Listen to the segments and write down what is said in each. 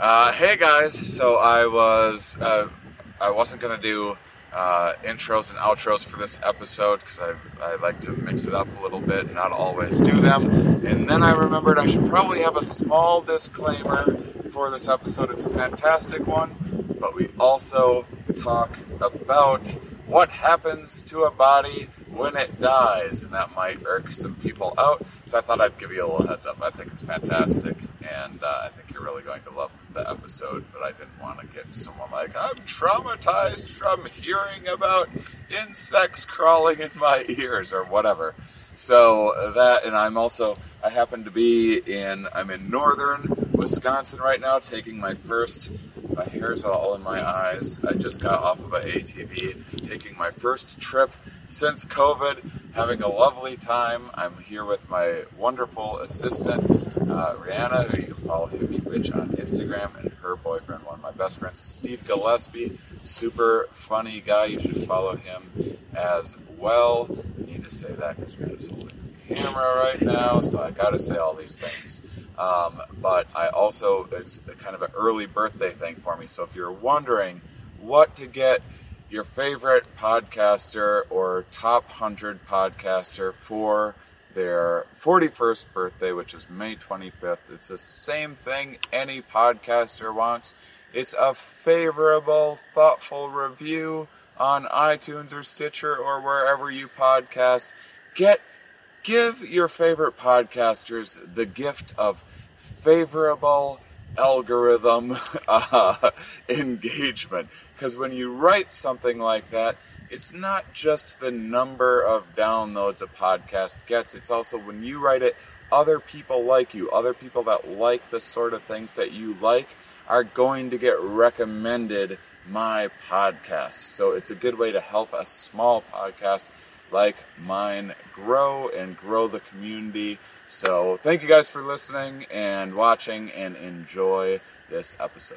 Uh, hey guys, so I was uh, I wasn't gonna do uh, intros and outros for this episode because I, I like to mix it up a little bit and not always do them. And then I remembered I should probably have a small disclaimer for this episode. It's a fantastic one, but we also talk about what happens to a body when it dies, and that might irk some people out. So I thought I'd give you a little heads up. I think it's fantastic, and uh, I think you're really going to love the episode. But I didn't want to get someone like, I'm traumatized from hearing about insects crawling in my ears or whatever. So that, and I'm also, I happen to be in, I'm in northern Wisconsin right now, taking my first, my hair's all in my eyes. I just got off of an ATV, taking my first trip since COVID, having a lovely time. I'm here with my wonderful assistant, uh, Rihanna, who you can follow Hippie Rich on Instagram, and her boyfriend, one of my best friends, Steve Gillespie. Super funny guy. You should follow him as well. I need to say that because Rihanna's holding the camera right now, so I got to say all these things. Um, but I also, it's kind of an early birthday thing for me. So if you're wondering what to get your favorite podcaster or top 100 podcaster for their 41st birthday, which is May 25th, it's the same thing any podcaster wants. It's a favorable, thoughtful review on iTunes or Stitcher or wherever you podcast. Get give your favorite podcasters the gift of favorable algorithm uh, engagement. Because when you write something like that, it's not just the number of downloads a podcast gets, it's also when you write it, other people like you, other people that like the sort of things that you like are going to get recommended my podcast. So it's a good way to help a small podcast like mine grow and grow the community. So thank you guys for listening and watching and enjoy this episode.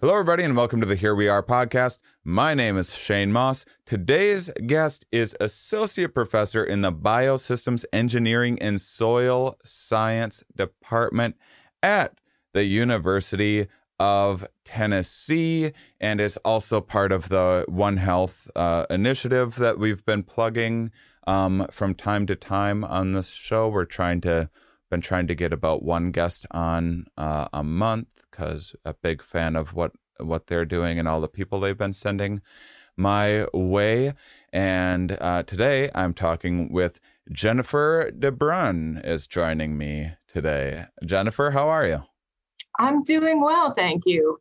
Hello, everybody, and welcome to the Here We Are podcast. My name is Shane Mauss. Today's guest is Associate Professor in the Biosystems Engineering and Soil Science Department at the University of Tennessee and is also part of the One Health uh, initiative that we've been plugging um, from time to time on this show. We're trying to been trying to get about one guest on uh, a month because a big fan of what what they're doing and all the people they've been sending my way. And uh, today I'm talking with Jennifer DeBruyn is joining me today. Jennifer, how are you? I'm doing well, thank you.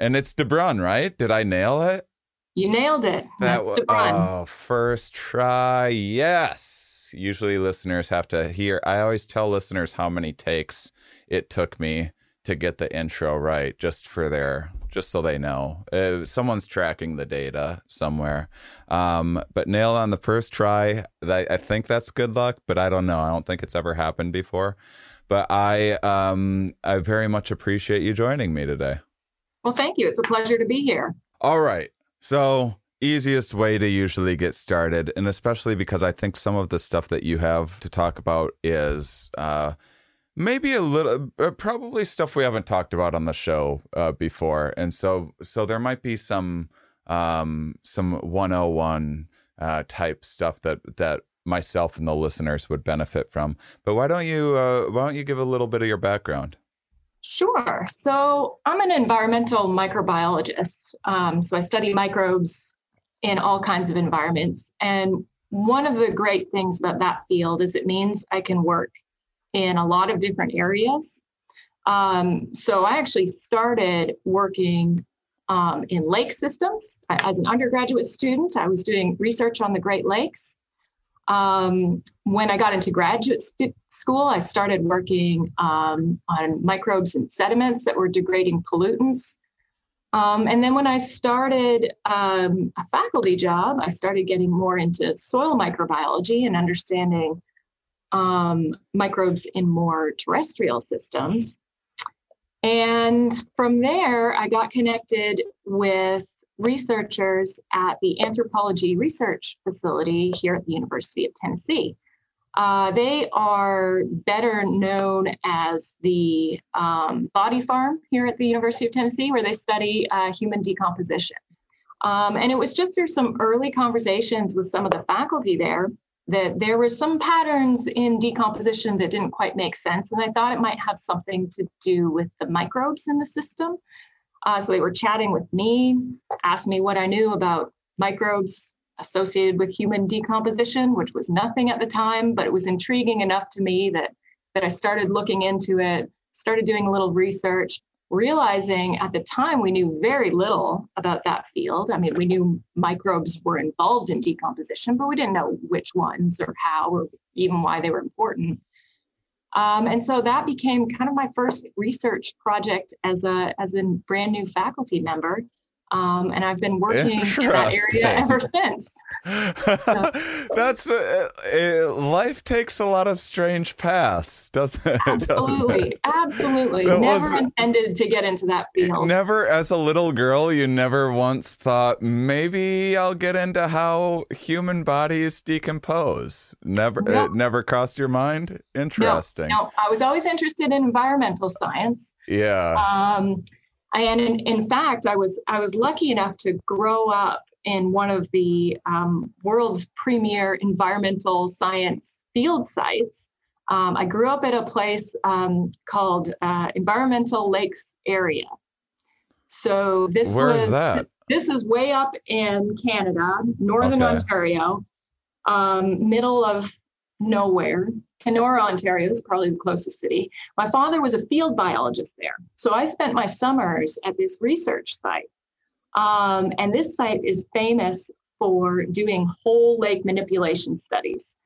And it's DeBruyn, right? Did I nail it? You nailed it. That's wa- DeBruyn. Oh, first try. Yes. Usually listeners have to hear. I always tell listeners how many takes it took me to get the intro right, just for their, just so they know. Uh, someone's tracking the data somewhere. Um, but nail on the first try. I, I think that's good luck, but I don't know. I don't think it's ever happened before. But I, um, I very much appreciate you joining me today. well, thank you. It's a pleasure to be here. All right. So, easiest way to usually get started, and especially because I think some of the stuff that you have to talk about is uh, maybe a little, uh, probably stuff we haven't talked about on the show uh, before, and so so there might be some um, some 101 uh, type stuff that that myself and the listeners would benefit from. But why don't you uh, why don't you give a little bit of your background? Sure. So I'm an environmental microbiologist. Um, so I study microbes in all kinds of environments. And one of the great things about that field is it means I can work in a lot of different areas. Um, so I actually started working um, in lake systems. As an undergraduate student, I was doing research on the Great Lakes. Um, when I got into graduate stu- school, I started working um, on microbes and sediments that were degrading pollutants. Um, and then when I started um, a faculty job, I started getting more into soil microbiology and understanding um, microbes in more terrestrial systems. And from there, I got connected with researchers at the Anthropology Research Facility here at the University of Tennessee. Uh, they are better known as the um, Body Farm here at the University of Tennessee, where they study uh, human decomposition. Um, and it was just through some early conversations with some of the faculty there that there were some patterns in decomposition that didn't quite make sense. And I thought it might have something to do with the microbes in the system. Uh, so they were chatting with me, asked me what I knew about microbes associated with human decomposition, which was nothing at the time, but it was intriguing enough to me that that I started looking into it, started doing a little research, realizing at the time we knew very little about that field. I mean, we knew microbes were involved in decomposition, but we didn't know which ones or how or even why they were important. Um, and so that became kind of my first research project as a as a brand new faculty member. Um, and I've been working in that area ever since. That's uh, uh, life takes a lot of strange paths, doesn't it? Absolutely, doesn't it? absolutely. It never was, intended to get into that field. Never, as a little girl, you never once thought maybe I'll get into how human bodies decompose. Never, nope. it never crossed your mind. Interesting. No, no, I was always interested in environmental science. Yeah. Um, and in, in fact, I was I was lucky enough to grow up in one of the um, world's premier environmental science field sites. Um, I grew up at a place um, called uh, Experimental Lakes Area. So this Where's was that? this is way up in Canada, northern okay. Ontario, um, middle of nowhere. Kenora, Ontario is probably the closest city. My father was a field biologist there. So I spent my summers at this research site. Um, and this site is famous for doing whole lake manipulation studies.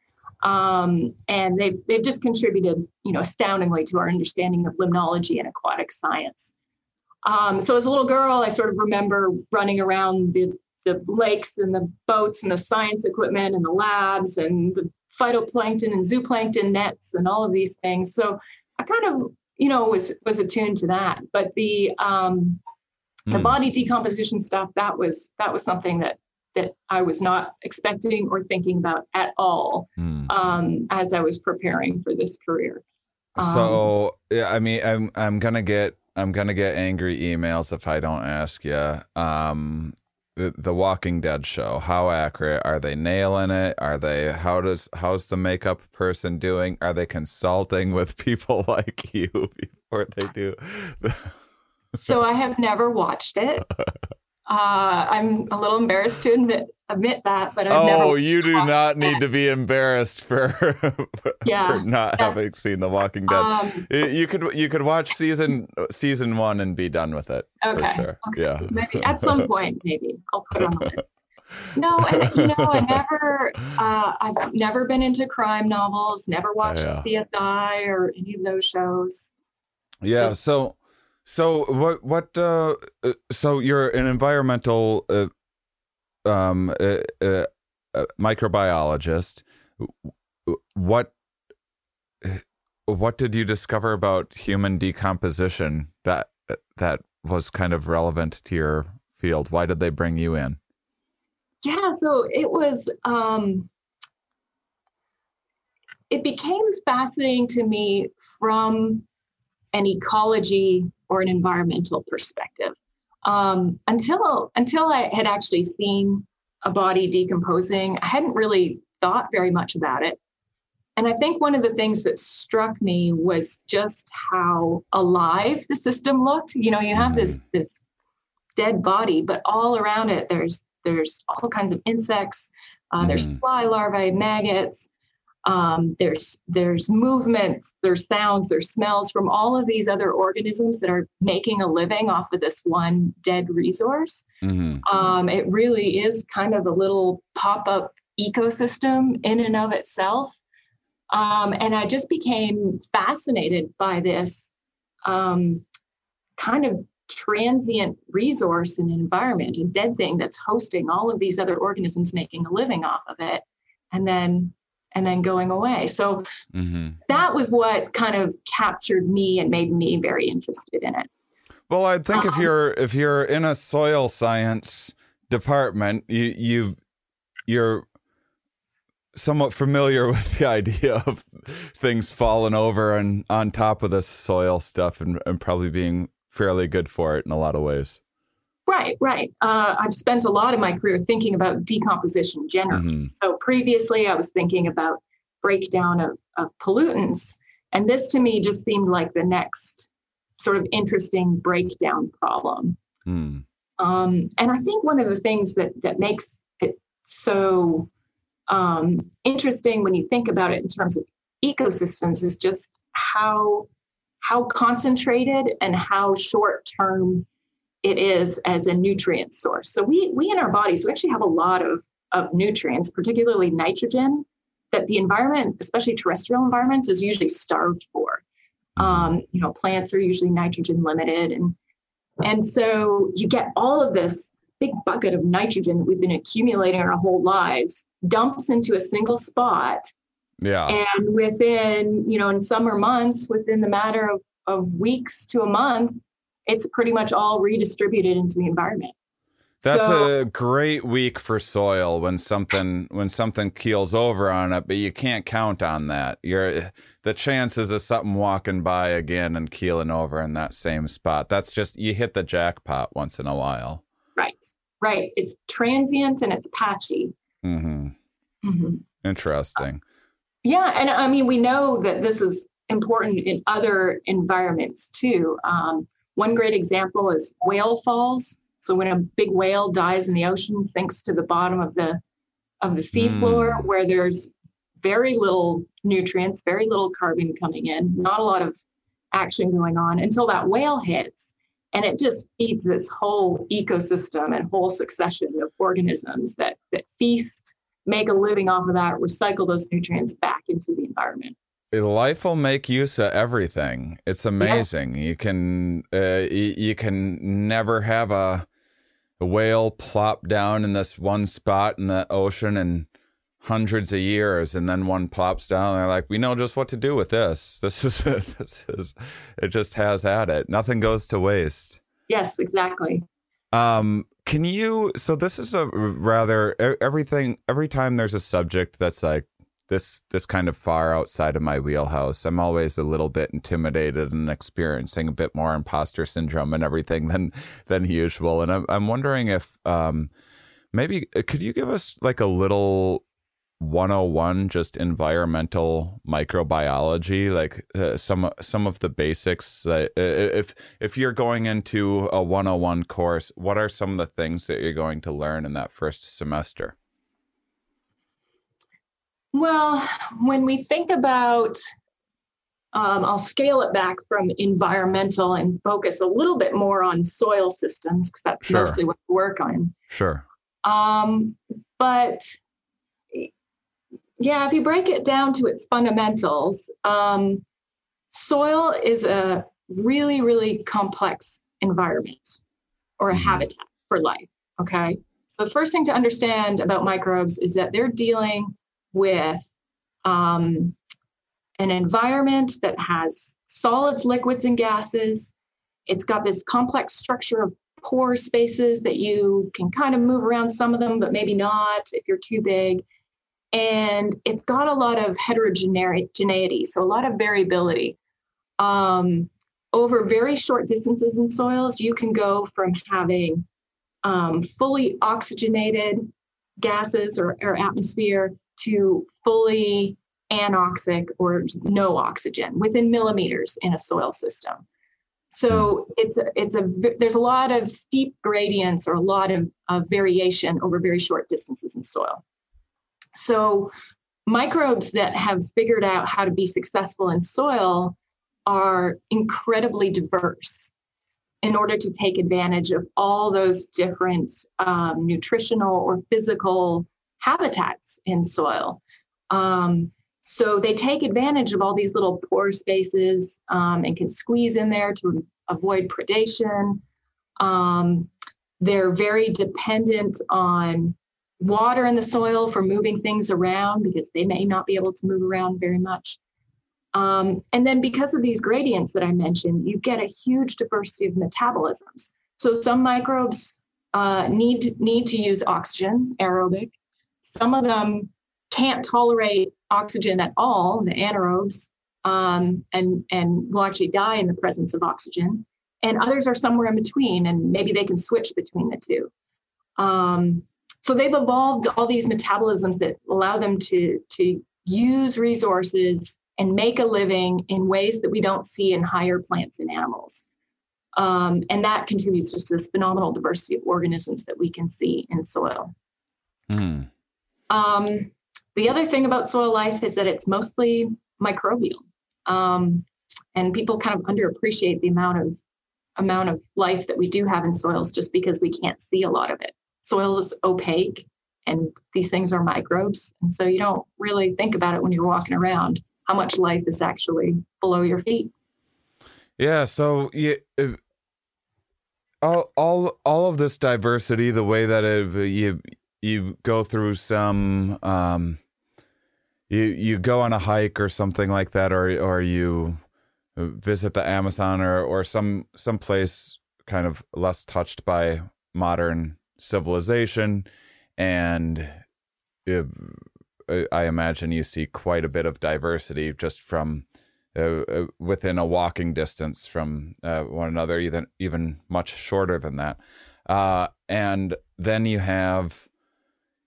Um, and they've, they've just contributed, you know, astoundingly to our understanding of limnology and aquatic science. Um, so as a little girl, I sort of remember running around the, the lakes and the boats and the science equipment and the labs and the phytoplankton and zooplankton nets and all of these things. So I kind of, you know, was was attuned to that. But the um, mm. the hmm. body decomposition stuff that was that was something that that I was not expecting or thinking about at all mm. um, as I was preparing for this career. Um, so yeah, I mean, I'm I'm gonna get I'm gonna get angry emails if I don't ask you. Um, the the Walking Dead show. How accurate are they nailing it? Are they how does how's the makeup person doing? Are they consulting with people like you before they do? so I have never watched it. Uh, I'm a little embarrassed to admit admit that, but I've oh, you do not need to be embarrassed for, yeah, for not yeah. having seen The Walking Dead. Um, you could you could watch season season one and be done with it. Okay, sure. okay. yeah, maybe at some point, maybe I'll put it on the list. No, and you know, I never, uh, I've never been into crime novels. Never watched yeah. CSI or any of those shows. Yeah, Just, so so what what uh, uh, so you're an environmental uh, um uh, uh, uh microbiologist. What what did you discover about human decomposition that that was kind of relevant to your field? Why did they bring you in? Yeah, so it was um it became fascinating to me from an ecology or an environmental perspective. Um, until until I had actually seen a body decomposing, I hadn't really thought very much about it. And I think one of the things that struck me was just how alive the system looked. You know, you have this mm-hmm. this dead body, but all around it there's there's all kinds of insects. Uh, there's mm. fly larvae, maggots, um, there's there's movement, there's sounds, there's smells from all of these other organisms that are making a living off of this one dead resource. Mm-hmm. Um, it really is kind of a little pop-up ecosystem in and of itself. Um, and I just became fascinated by this um, kind of transient resource in an environment, a dead thing that's hosting all of these other organisms making a living off of it. And then and then going away. So hmm that was what kind of captured me and made me very interested in it. Well, I think if Um, you're if you're in a soil science department, you you you're somewhat familiar with the idea of things falling over and on top of the soil stuff and, and probably being fairly good for it in a lot of ways. Right, right. Uh, I've spent a lot of my career thinking about decomposition generally. Mhm. So previously, I was thinking about breakdown of, of pollutants. And this to me just seemed like the next sort of interesting breakdown problem. Hmm. Um, and I think one of the things that, that makes it so um, interesting when you think about it in terms of ecosystems is just how how concentrated and how short term it is as a nutrient source. So we we in our bodies we actually have a lot of of nutrients, particularly nitrogen, that the environment, especially terrestrial environments, is usually starved for. Um, you know, plants are usually nitrogen limited, and and so you get all of this big bucket of nitrogen that we've been accumulating our whole lives dumps into a single spot Yeah. and within you know in summer months within the matter of, of weeks to a month it's pretty much all redistributed into the environment That's so, a great week for soil when something when something keels over on it, but you can't count on that. You're the chances of something walking by again and keeling over in that same spot. That's just you hit the jackpot once in a while. right right it's transient and it's patchy hmm Mhm. Interesting. yeah and i mean we know that this is important in other environments too um, one great example is whale falls. So when a big whale dies in the ocean sinks to the bottom of the of the seafloor Mm. where there's very little nutrients very little carbon coming in not a lot of action going on until that whale hits. And it just feeds this whole ecosystem and whole succession of organisms that that feast make a living off of that recycle those nutrients back into the environment Life will make use of everything. It's amazing. You can uh, you, you can never have a, a whale plop down in this one spot in the ocean and hundreds of years, and then one plops down. And they're like, we know just what to do with this. This is this is it. Just has at it. Nothing goes to waste. yes exactly Um, can you? So this is a rather everything. Every time there's a subject that's like this, this kind of far outside of my wheelhouse, I'm always a little bit intimidated and experiencing a bit more imposter syndrome and everything than than usual. And I'm I'm wondering if um maybe uh, could you give us like a little 101 just environmental microbiology? Like uh, some some of the basics uh, if if you're going into a 101 course what are some of the things that you're going to learn in that first semester Well, when we think about, um, I'll scale it back from environmental and focus a little bit more on soil systems because that's Sure. mostly what we work on. sure Um, but yeah, if you break it down to its fundamentals, um, soil is a really, really complex environment or a Mhm. habitat for life. Okay. So, the first thing to understand about microbes is that they're dealing with um, an environment that has solids, liquids, and gases. It's got this complex structure of pore spaces that you can kind of move around some of them, but maybe not if you're too big. And it's got a lot of heterogeneity, so a lot of variability. Um, over very short distances in soils, you can go from having um, fully oxygenated gases or, or atmosphere to fully anoxic or no oxygen within millimeters in a soil system. So it's a, it's a there's a lot of steep gradients or a lot of, of variation over very short distances in soil. So microbes that have figured out how to be successful in soil are incredibly diverse in order to take advantage of all those different um, nutritional or physical habitats in soil. Um, so they take advantage of all these little pore spaces um, and can squeeze in there to avoid predation. Um, they're very dependent on water in the soil for moving things around because they may not be able to move around very much. Um, and then because of these gradients that I mentioned, you get a huge diversity of metabolisms. So some microbes uh, need need to use oxygen, aerobic. Some of them can't tolerate oxygen at all, the anaerobes, um, and and will actually die in the presence of oxygen. And others are somewhere in between, and maybe they can switch between the two. Um, so they've evolved all these metabolisms that allow them to to use resources and make a living in ways that we don't see in higher plants and animals. Um, and that contributes just to this phenomenal diversity of organisms that we can see in soil. Mm. Um, the other thing about soil life is that it's mostly microbial. Um, and people kind of underappreciate the amount of amount of life that we do have in soils just because we can't see a lot of it. Soil is opaque and these things are microbes. And so you don't really think about it when you're walking around how much life is actually below your feet. Yeah, so yeah, all all all of this diversity, the way that it, you you go through some um, you you go on a hike or something like that, or or you visit the Amazon or or some some place kind of less touched by modern civilization, and it, I imagine you see quite a bit of diversity just from uh, uh, within a walking distance from uh, one another, even even much shorter than that. Uh, and then you have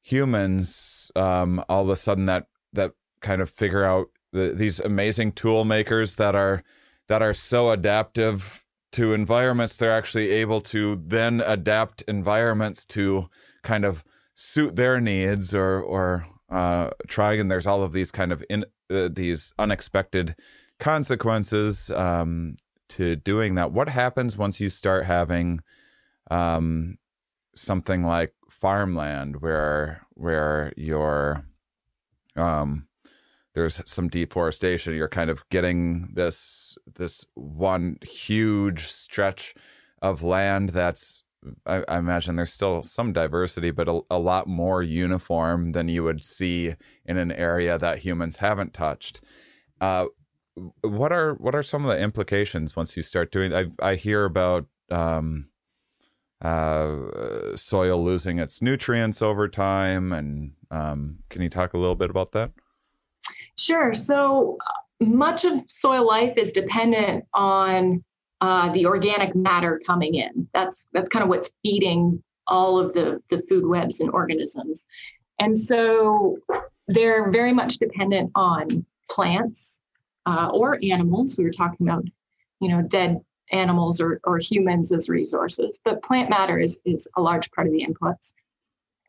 humans um, all of a sudden that that kind of figure out the, these amazing tool makers that are that are so adaptive to environments they're actually able to then adapt environments to kind of suit their needs or or uh, try and there's all of these kind of in uh, these unexpected consequences um, to doing that. What happens once you start having um, something like farmland where where you're um, there's some deforestation you're kind of getting this this one huge stretch of land that's I, I imagine there's still some diversity but a, a, lot more uniform than you would see in an area that humans haven't touched. Uh, what are what are some of the implications once you start doing i i hear about um, uh, soil losing its nutrients over time. And um, can you talk a little bit about that? Sure. So uh, much of soil life is dependent on uh, the organic matter coming in. That's that's kind of what's feeding all of the the food webs and organisms, and so they're very much dependent on plants uh, or animals. We were talking about, you know, dead animals or, or humans as resources, but plant matter is, is a large part of the inputs.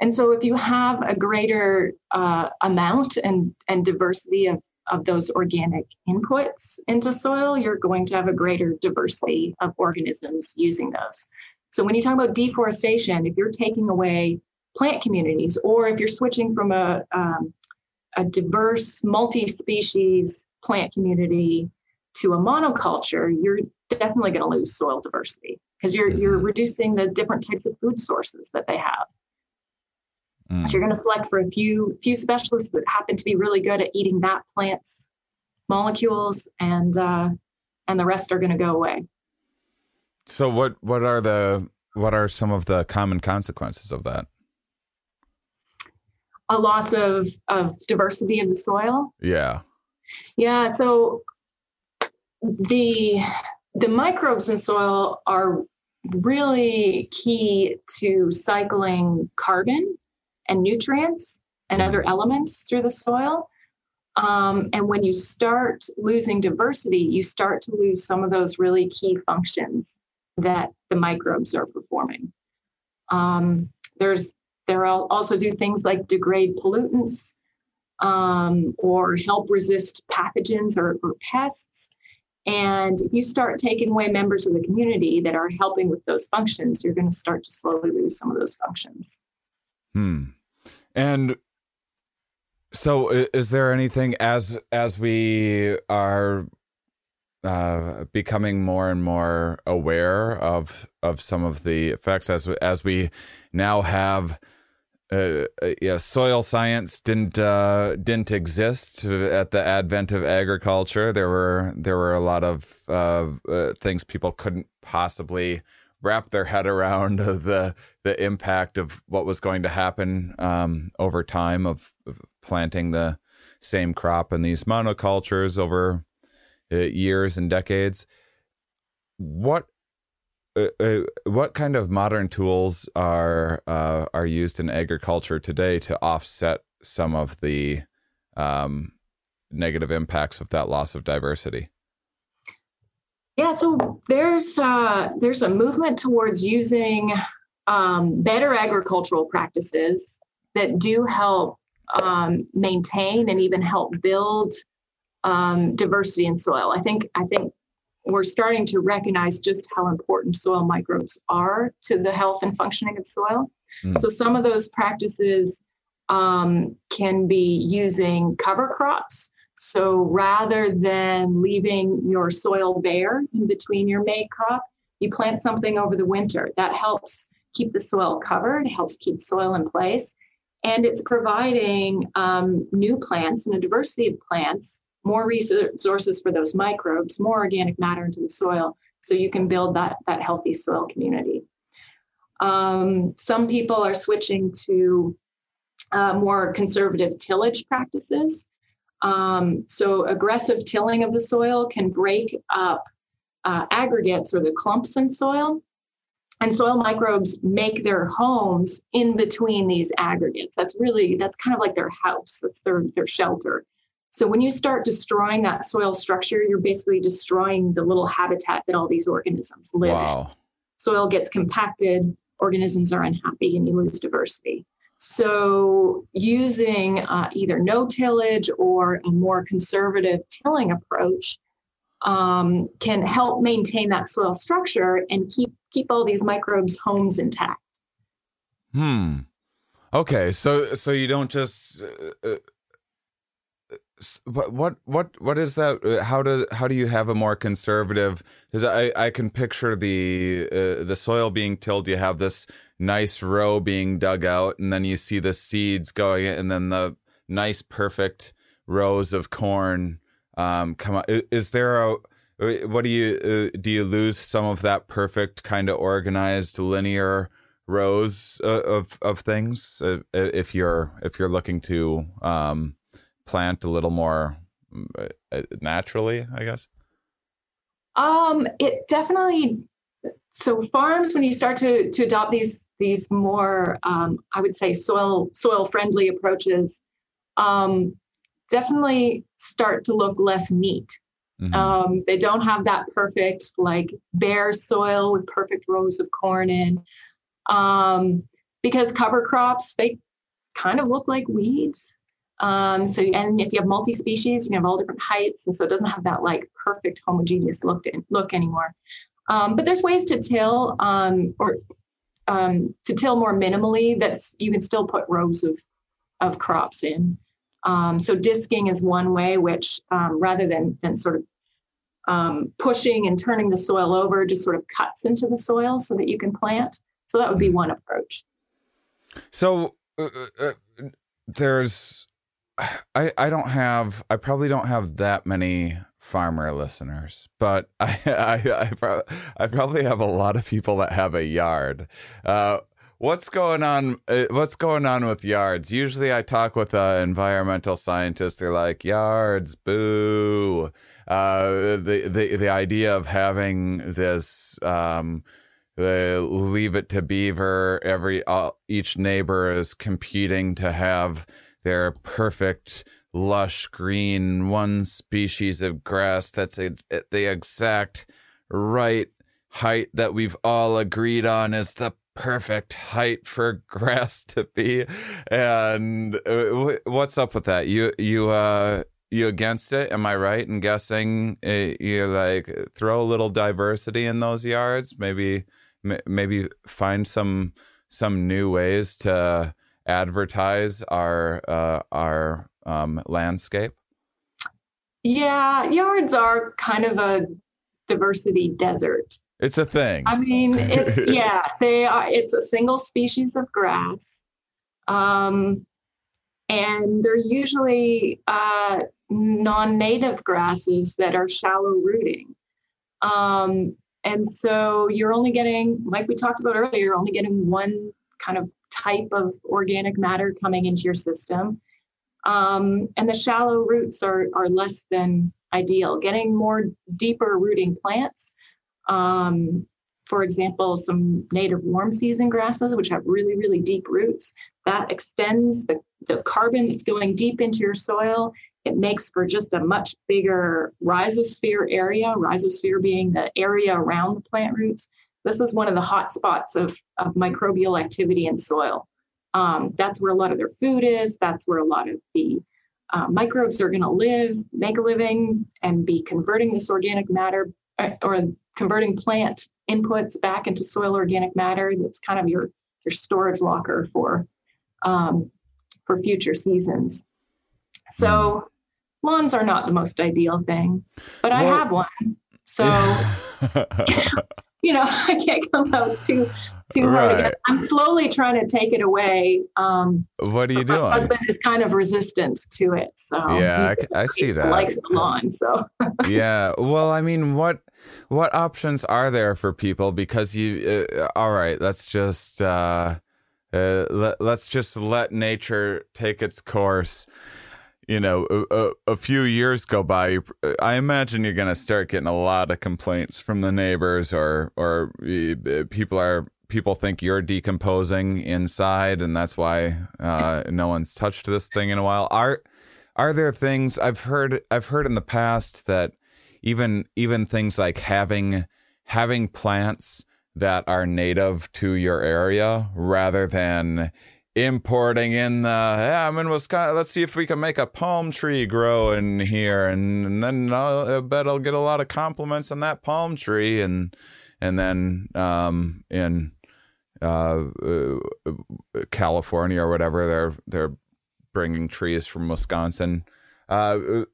And so if you have a greater uh, amount and, and diversity of, of those organic inputs into soil, you're going to have a greater diversity of organisms using those. So when you talk about deforestation, if you're taking away plant communities, or if you're switching from a, um, a diverse multi-species plant community to a monoculture, you're definitely going to lose soil diversity because you're mm-hmm. you're reducing the different types of food sources that they have. Mm. So you're going to select for a few few specialists that happen to be really good at eating that plant's molecules, and uh, and the rest are going to go away. So what what are the what are some of the common consequences of that? A loss of of diversity in the soil. Yeah. Yeah. So the the microbes in soil are really key to cycling carbon and nutrients and other elements through the soil. Um, and when you start losing diversity, you start to lose some of those really key functions that the microbes are performing. Um, there's there also do things like degrade pollutants um, or help resist pathogens or, or pests. And if you start taking away members of the community that are helping with those functions, you're going to start to slowly lose some of those functions. Hmm. And so is there anything as as we are uh, becoming more and more aware of of some of the effects as as we now have uh, uh, yeah, soil science didn't uh, didn't exist at the advent of agriculture. There were there were a lot of uh, things people couldn't possibly wrap their head around the the impact of what was going to happen um, over time of, of, planting the same crop in these monocultures over uh, years and decades. What uh, uh, what kind of modern tools are uh, are used in agriculture today to offset some of the um, negative impacts of that loss of diversity? Yeah, so there's uh, there's a movement towards using um, better agricultural practices that do help um, maintain and even help build um, diversity in soil. I think I think we're starting to recognize just how important soil microbes are to the health and functioning of soil. Mm. So some of those practices um, can be using cover crops. So rather than leaving your soil bare in between your May crop, you plant something over the winter. That helps keep the soil covered, helps keep soil in place, and it's providing um, new plants and a diversity of plants more resources for those microbes, more organic matter into the soil, so you can build that, that healthy soil community. Um, some people are switching to uh, more conservative tillage practices. Um, so, aggressive tilling of the soil can break up uh, aggregates or the clumps in soil. And soil microbes make their homes in between these aggregates. That's really, that's kind of like their house, that's their, their shelter. So when you start destroying that soil structure, you're basically destroying the little habitat that all these organisms live wow. in. Soil gets compacted, organisms are unhappy, and you lose diversity. So using uh, either no tillage or a more conservative tilling approach um, can help maintain that soil structure and keep keep all these microbes' homes intact. Hmm. Okay, so so you don't just uh, uh what what what is that uh, how do how do you have a more conservative because i i can picture the uh, the soil being tilled you have this nice row being dug out and then you see the seeds going and then the nice perfect rows of corn um come out. Is there a uh, what do you uh, do you lose some of that perfect kind of organized linear rows uh, of of things uh, if you're if you're looking to um plant a little more mm, uh, uh, naturally, I guess? Um, it definitely. So farms, when you start to to adopt these these more, um, I would say soil soil friendly approaches, um, definitely start to look less neat. Mm-hmm. Um, they don't have that perfect like bare soil with perfect rows of corn in, um, because cover crops they kind of look like weeds. Um, so, and if you have multi-species, you have all different heights, and so it doesn't have that like perfect homogeneous look in, look anymore. Um, but there's ways to till um, or um, to till more minimally. That's you can still put rows of of crops in. Um, so disking is one way, which um, rather than than sort of pushing and turning the soil over, just sort of cuts into the soil so that you can plant. So that would be one approach. So uh, uh, there's I I don't have I probably don't have that many farmer listeners, but I I I, pro- I probably have a lot of people that have a yard. Uh, what's going on? Uh, what's going on with yards? Usually, I talk with environmental scientist. They're like, "Yards, boo!" Uh, the the the idea of having this. Um, the leave it to beaver every uh, each neighbor is competing to have their perfect, lush green, one species of grass that's a, the exact right height that we've all agreed on is the perfect height for grass to be. And uh, what's up with that? You, you, uh, you against it? Am I right in guessing uh, you like throw a little diversity in those yards? Maybe, maybe find some some new ways to advertise our uh, our um, landscape? Yeah, yards are kind of a diversity desert. It's a thing. I mean, it's yeah, they are. It's a single species of grass. Um, and they're usually uh, non-native grasses that are shallow rooting. Um, and so you're only getting, like we talked about earlier, you're only getting one kind of type of organic matter coming into your system. Um, and the shallow roots are, are less than ideal. Getting more deeper rooting plants, um, for example, some native warm season grasses, which have really, really deep roots, that extends the, the carbon that's going deep into your soil. It makes for just a much bigger rhizosphere area, rhizosphere being the area around the plant roots. This is one of the hot spots of, of microbial activity in soil. Um, that's where a lot of their food is. That's where a lot of the uh, microbes are going to live, make a living, and be converting this organic matter uh, or converting plant inputs back into soil organic matter. That's kind of your your storage locker for um, for future seasons. So lawns are not the most ideal thing, but I have one. So you know, I can't come out too too hard again. I'm slowly trying to take it away. Um, what are you doing? My husband is kind of resistant to it, so yeah, I, I see that. Likes the lawn, so yeah. Well, I mean, what what options are there for people? Because you, uh, all right, let's just uh, uh, let, let's just let nature take its course you know, a, a, few years go by, I imagine you're going to start getting a lot of complaints from the neighbors, or or people are people think you're decomposing inside, and that's why uh, no one's touched this thing in a while. Are are there things I've heard? I've heard in the past that even even things like having having plants that are native to your area rather than importing in the yeah, I'm in Wisconsin. Let's see if we can make a palm tree grow in here, and, and then I'll, I bet I'll get a lot of compliments on that palm tree, and and then um, in uh, uh, California or whatever, they're they're bringing trees from Wisconsin. Uh, uh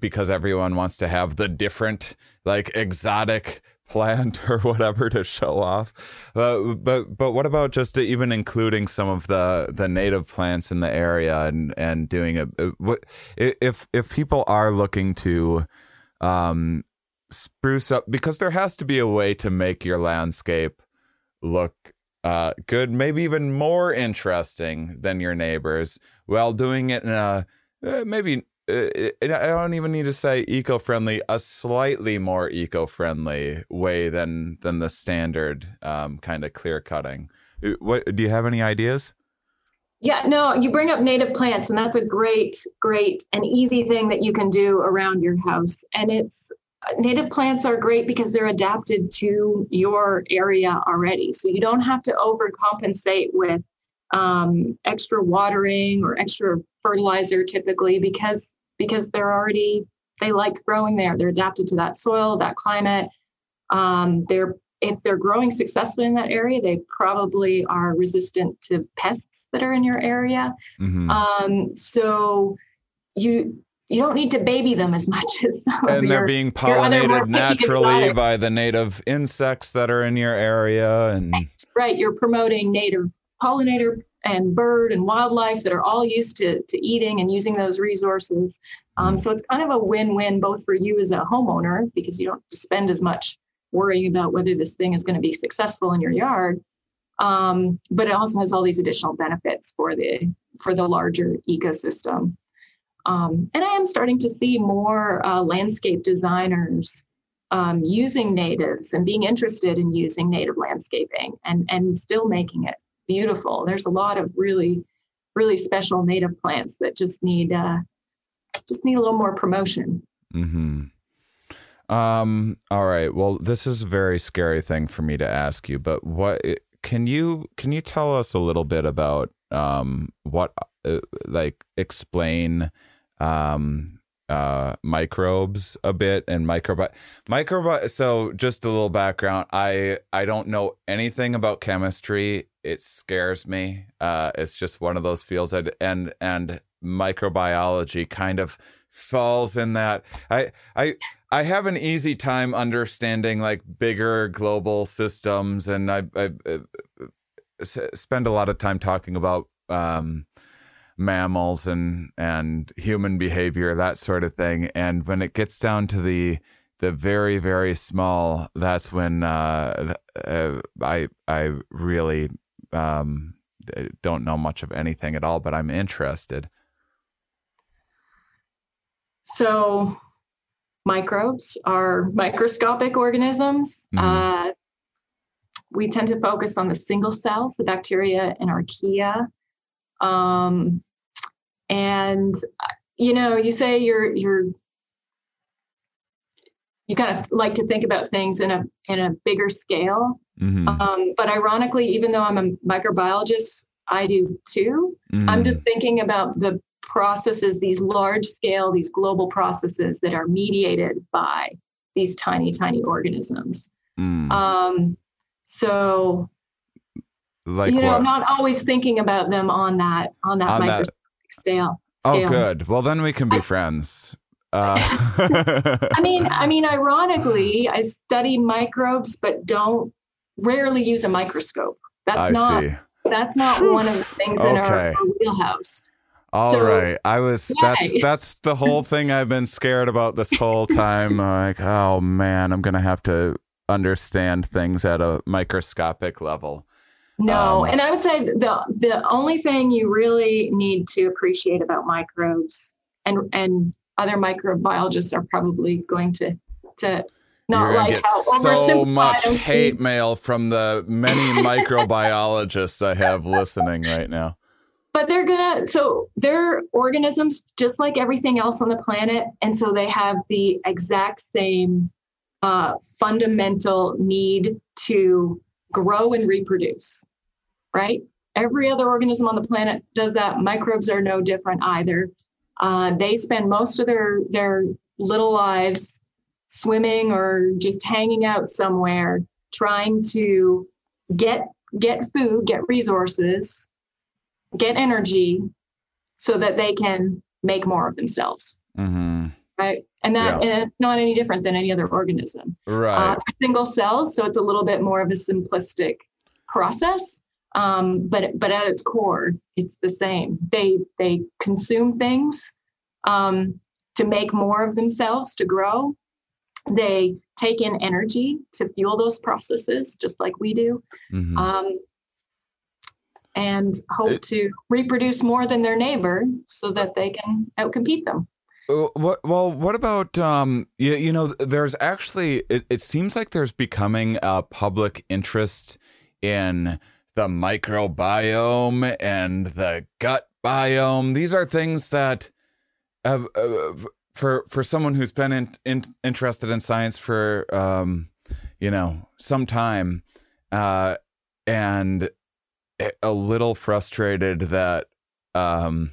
because everyone wants to have the different, like exotic plant or whatever to show off. Uh, but but what about just even including some of the the native plants in the area and and doing it? Uh, what if if people are looking to um, spruce up because there has to be a way to make your landscape look uh, good, maybe even more interesting than your neighbors, while doing it in a uh, maybe I don't even need to say eco-friendly, a slightly more eco-friendly way than than the standard um, kind of clear cutting. Uh, what do you have any ideas? Yeah, no, you bring up native plants, and that's a great, great, and easy thing that you can do around your house. And it's native plants are great because they're adapted to your area already. So you don't have to overcompensate with um, extra watering or extra fertilizer typically because because they're already they like growing there. They're adapted to that soil, that climate. Um, they're if they're growing successfully in that area, they probably are resistant to pests that are in your area. Mm-hmm. Um, so you you don't need to baby them as much as some and they're being pollinated naturally by the native insects that are in your area and right, right. you're promoting native pollinator and bird and wildlife that are all used to, to eating and using those resources. Um, so it's kind of a win-win both for you as a homeowner because you don't spend as much worrying about whether this thing is going to be successful in your yard. Um, but it also has all these additional benefits for the for the larger ecosystem. Um, and I am starting to see more uh, landscape designers um, using natives and being interested in using native landscaping and and still making it beautiful. There's a lot of really, really special native plants that just need uh, just need a little more promotion. Hmm. Um. All right. Well, this is a very scary thing for me to ask you, but what can you can you tell us a little bit about um what uh, like explain um uh, microbes a bit and microbi microbi so just a little background i i don't know anything about chemistry it scares me uh it's just one of those fields I'd, and and microbiology kind of falls in that i i i have an easy time understanding like bigger global systems and i i, I spend a lot of time talking about um, mammals and and human behavior, that sort of thing. And when it gets down to the the very very small, that's when uh, uh, I I really um, don't know much of anything at all, but I'm interested. So, microbes are microscopic organisms. Mhm. Uh, we tend to focus on the single cells, the bacteria and archaea. Um, and uh, you know, you say you're you're you kind of like to think about things in a in a bigger scale. Mhm. Um, but ironically, even though I'm a microbiologist, I do too. I'm Mhm. just thinking about the processes, these large scale, these global processes that are mediated by these tiny, tiny organisms. Mm. Um, so like you know, what? I'm not always thinking about them on that on that On that- microscopic scale. oh, good. Well, then we can be I- friends. Uh, I mean, I mean, ironically, I study microbes, but don't rarely use a microscope. That's I not see. that's not one of the things in our, Okay. our wheelhouse. All So- right, I was that's that's the whole thing I've been scared about this whole time. Like, oh man, I'm gonna have to understand things at a microscopic level. No, Um, and I would say the the only thing you really need to appreciate about microbes and and other microbiologists are probably going to to not You're like get how so much hate mail from the many microbiologists I have listening right now. but they're gonna so they're organisms just like everything else on the planet and so they have the exact same uh, fundamental need to grow and reproduce right? Every other organism on the planet does that. Microbes are no different either. Uh, they spend most of their their little lives swimming or just hanging out somewhere trying to get get food get resources get energy so that they can make more of themselves. Mm-hmm. right? And that and it's not any different than any other organism. Right. uh, single cells so it's a little bit more of a simplistic process um, but but at its core it's the same. They they consume things um, to make more of themselves to grow they take in energy to fuel those processes just like we do Mhm. um, and hope It- to reproduce more than their neighbor so that they can outcompete them. Uh, What well what about um you, you know there's actually it, it seems like there's becoming a public interest in the microbiome and the gut biome these are things that have, uh, for for someone who's been in, in, interested in science for um you know some time uh and a- little frustrated that um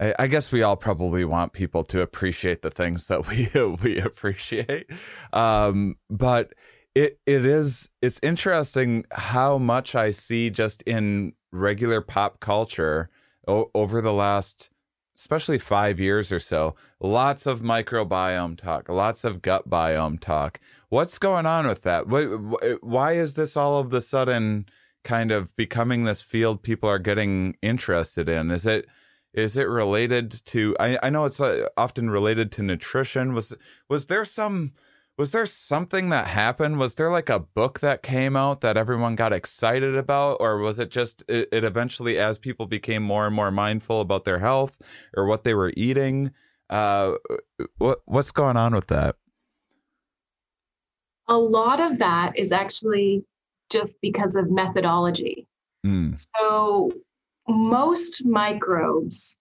I, I guess we all probably want people to appreciate the things that we we appreciate, um, but it it is it's interesting how much I see just in regular pop culture o- over the last, especially five years or so. Lots of microbiome talk, lots of gut biome talk. What's going on with that? Wh- Why is this all of the sudden kind of becoming this field people are getting interested in? Is it is it related to I, I know it's uh, often related to nutrition was was there some was there something that happened was there like a book that came out that everyone got excited about or was it just it, it eventually as people became more and more mindful about their health or what they were eating uh what what's going on with that A lot of that is actually just because of methodology. Mm, So most microbes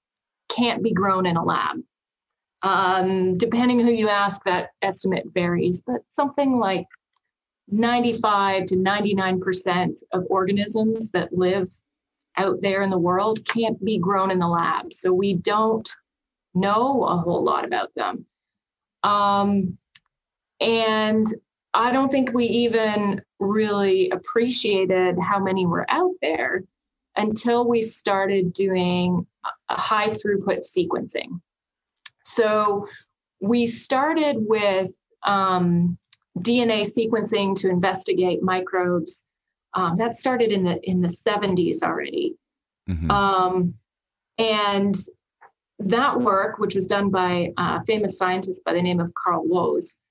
can't be grown in a lab. Um, depending who you ask, that estimate varies, but something like 95 to 99% of organisms that live out there in the world can't be grown in the lab. So we don't know a whole lot about them. Um, and I don't think we even really appreciated how many were out there until we started doing high throughput sequencing. So we started with um, DNA sequencing to investigate microbes. Um, that started in the in the 70s already, Mhm. Um, and that work, which was done by a famous scientist by the name of Carl Woese,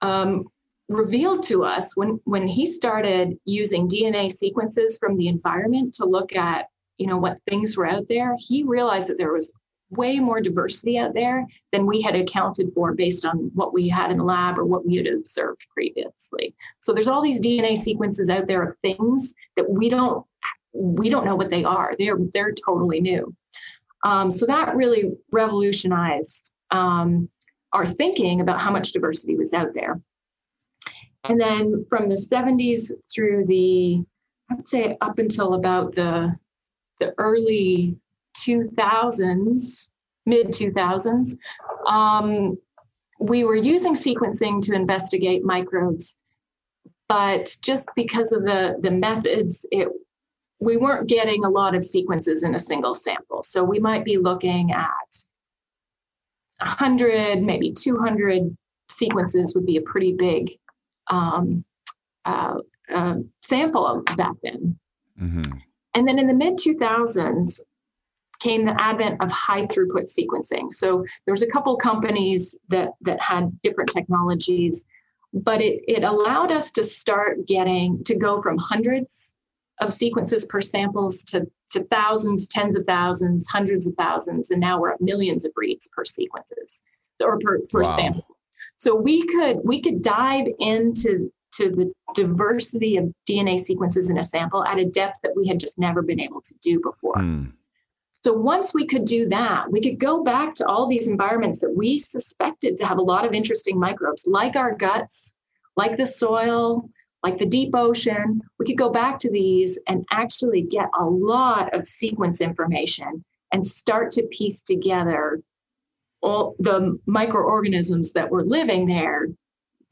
um, revealed to us when when he started using DNA sequences from the environment to look at you know what things were out there. He realized that there was way more diversity out there than we had accounted for based on what we had in the lab or what we had observed previously. So there's all these DNA sequences out there of things that we don't we don't know what they are. They're they're totally new. Um, so that really revolutionized um, our thinking about how much diversity was out there. And then from the 70s through the, I would say up until about the the early 2000s, mid 2000s, um, we were using sequencing to investigate microbes, but just because of the the methods, it we weren't getting a lot of sequences in a single sample. So we might be looking at 100, maybe 200 sequences would be a pretty big um, uh, uh, sample back then. Mhm. And then in the mid 2000s came the advent of high throughput sequencing. So there was a couple companies that that had different technologies, but it it allowed us to start getting to go from hundreds of sequences per samples to to thousands, tens of thousands, hundreds of thousands, and now we're at millions of reads per sequences or per, per Wow. sample. So we could we could dive into to the diversity of DNA sequences in a sample at a depth that we had just never been able to do before. Hmm. So once we could do that, we could go back to all these environments that we suspected to have a lot of interesting microbes, like our guts, like the soil, like the deep ocean. We could go back to these and actually get a lot of sequence information and start to piece together all the microorganisms that were living there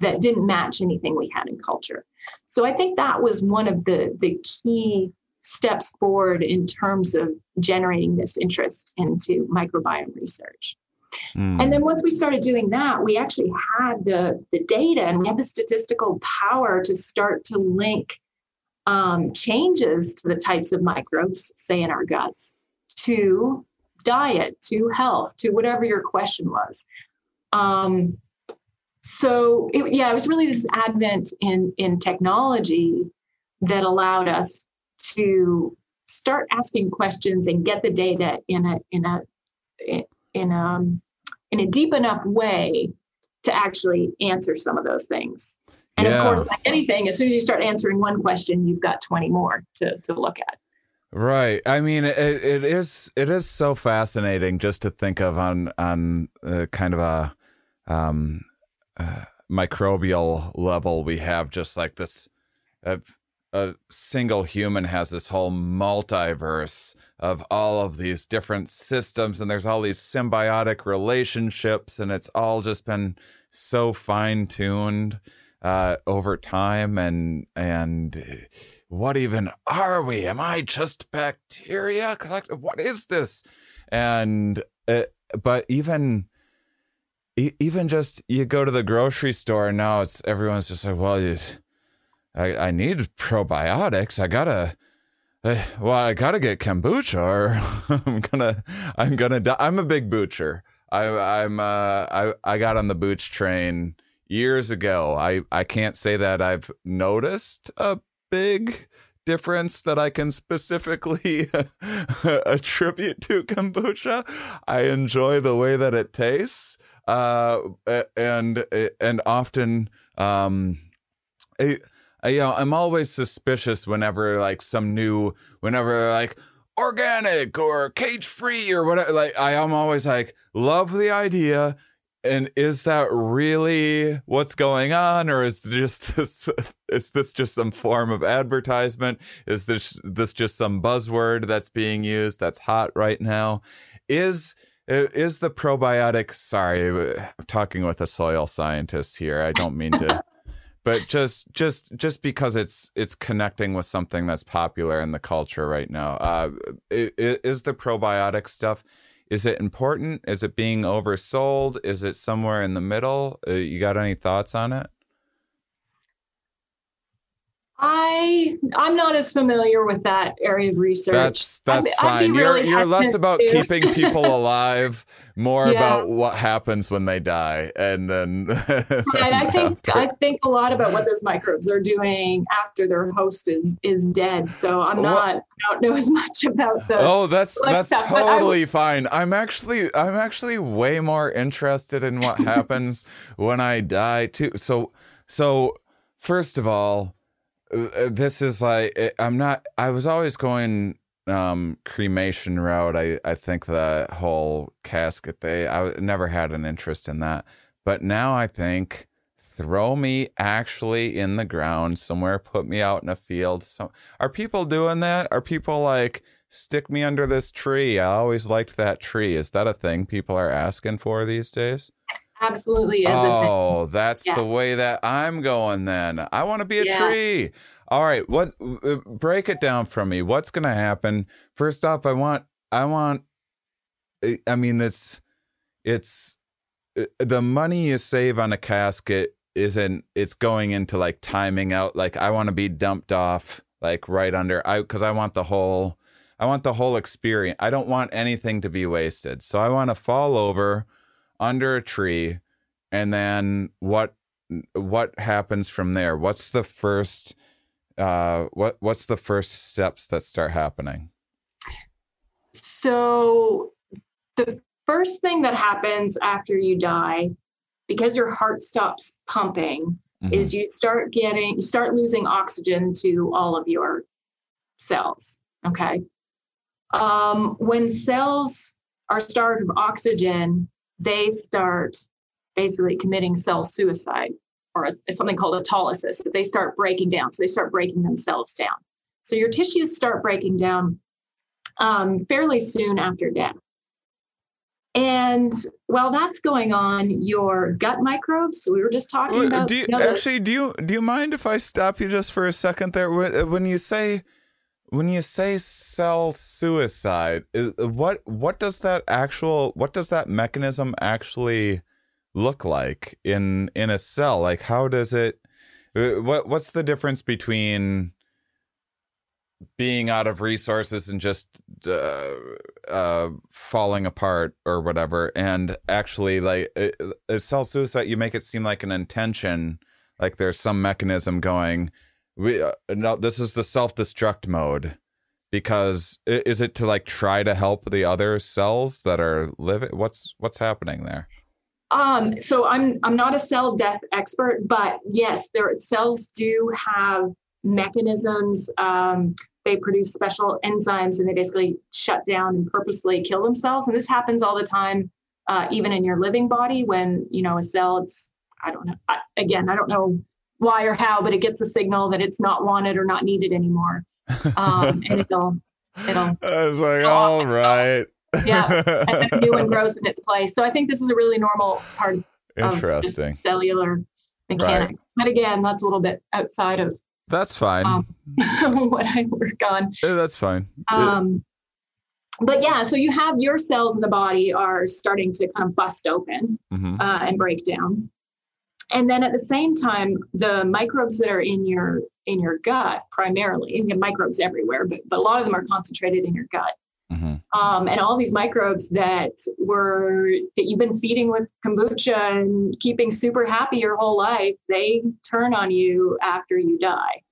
that didn't match anything we had in culture. So I think that was one of the the key steps forward in terms of generating this interest into microbiome research. Hmm. And then once we started doing that, we actually had the, the data and we had the statistical power to start to link um, changes to the types of microbes, say in our guts, to diet, to health, to whatever your question was. Um, so it, yeah, it was really this advent in in technology that allowed us to start asking questions and get the data in a in a in a in a deep enough way to actually answer some of those things. And Yeah. of course, like anything, as soon as you start answering one question, you've got 20 more to, to look at. Right. I mean, it, it is it is so fascinating just to think of on on uh, kind of a um, uh, microbial level. We have just like this. A, a single human has this whole multiverse of all of these different systems, and there's all these symbiotic relationships, and it's all just been so fine tuned uh, over time, and and what even are we? Am I just bacteria? What is this? And uh, but even even just you go to the grocery store and now it's everyone's just like, well, you, I I need probiotics. I gotta. Uh, well, I gotta get kombucha, or I'm gonna, I'm gonna die. I'm a big butcher. I, I'm, uh, I, I got on the booch train years ago. I, I can't say that I've noticed a big difference that I can specifically attribute to kombucha. I enjoy the way that it tastes, uh, and and often, um, I, I, you know, I'm always suspicious whenever like some new, whenever like organic or cage free or whatever. Like I am always like, love the idea and is that really what's going on or is just this is this just some form of advertisement is this this just some buzzword that's being used that's hot right now is uh, is the probiotic sorry i'm talking with a soil scientist here i don't mean to but just just just because it's it's connecting with something that's popular in the culture right now uh is the probiotic stuff is it important? Is it being oversold? Is it somewhere in the middle? Uh, you got any thoughts on it? I I'm not as familiar with that area of research. That's that's I'd fine. be you're you're less about keeping people alive, more Yeah. about what happens when they die, and then. Right. I think I think a lot about what those microbes are doing after their host is is dead. So I'm Well- not I don't know as much about the Oh, that's like that's stuff, I totally fine. I'm actually I'm actually way more interested in what happens when I die too. So so first of all, this is like uh, I'm not. I was always going um cremation route. I I think the whole casket they I never had an interest in that, but now I think. Throw me actually in the ground somewhere. Put me out in a field. So, are people doing that? Are people like, stick me under this tree. I always liked that tree. Is that a thing people are asking for these days? Absolutely is. Oh, that's Yeah. the way that I'm going then. I want to be a Yeah. tree. All right, what uh, break it down for me. What's going to happen? First off, I want I want I- I mean it's it's uh, the money you save on a casket isn't it's going into like timing out like I want to be dumped off like right under I cuz I want the whole I want the whole experience. I don't want anything to be wasted. So I want to fall over under a tree and then what what happens from there? What's the first uh what what's the first steps that start happening? So the first thing that happens after you die, because your heart stops pumping, Mhm. is you start getting you start losing oxygen to all of your cells. Okay. Um, when cells are starved of oxygen, they start basically committing cell suicide or a, something called autolysis. They start breaking down. So they start breaking themselves down. So your tissues start breaking down um, fairly soon after death. And while that's going on, your gut microbes, we were just talking about. do you, you know, actually do you do you mind if I stop you just for a second there when you say when you say cell suicide what what does that actual what does that mechanism actually look like in in a cell like how does it uh, what what's the difference between being out of resources and just uh, uh, falling apart or whatever, and actually like uh, uh, cell suicide, you make it seem like an intention, like there's some mechanism going. We uh, no, this is the self destruct mode, because is it to like try to help the other cells that are living? What's what's happening there? Um, so I'm I'm not a cell death expert, but yes, their cells do have mechanisms. Um, they produce special enzymes and they basically shut down and purposely kill themselves. And this happens all the time, uh, even in your living body when you know a cell. It's I don't know. I, again, I don't know why or how, but it gets a signal that it's not wanted or not needed anymore, um, and it'll it'll I was like, all right, yeah, and then a new one grows in its place. So I think this is a really normal part of of interesting. cellular mechanics. But again, that's a little bit outside of That's fine. Um, what I work on. Eh, That's fine. Um, but yeah, so you have your cells in the body are starting to kind of bust open mhm. uh, and break down. And then at the same time, the microbes that are in your in your gut primarily, and you have microbes everywhere, but, but a lot of them are concentrated in your gut. Mhm. Um, and all these microbes that were that you've been feeding with kombucha and keeping super happy your whole life, they turn on you after you die.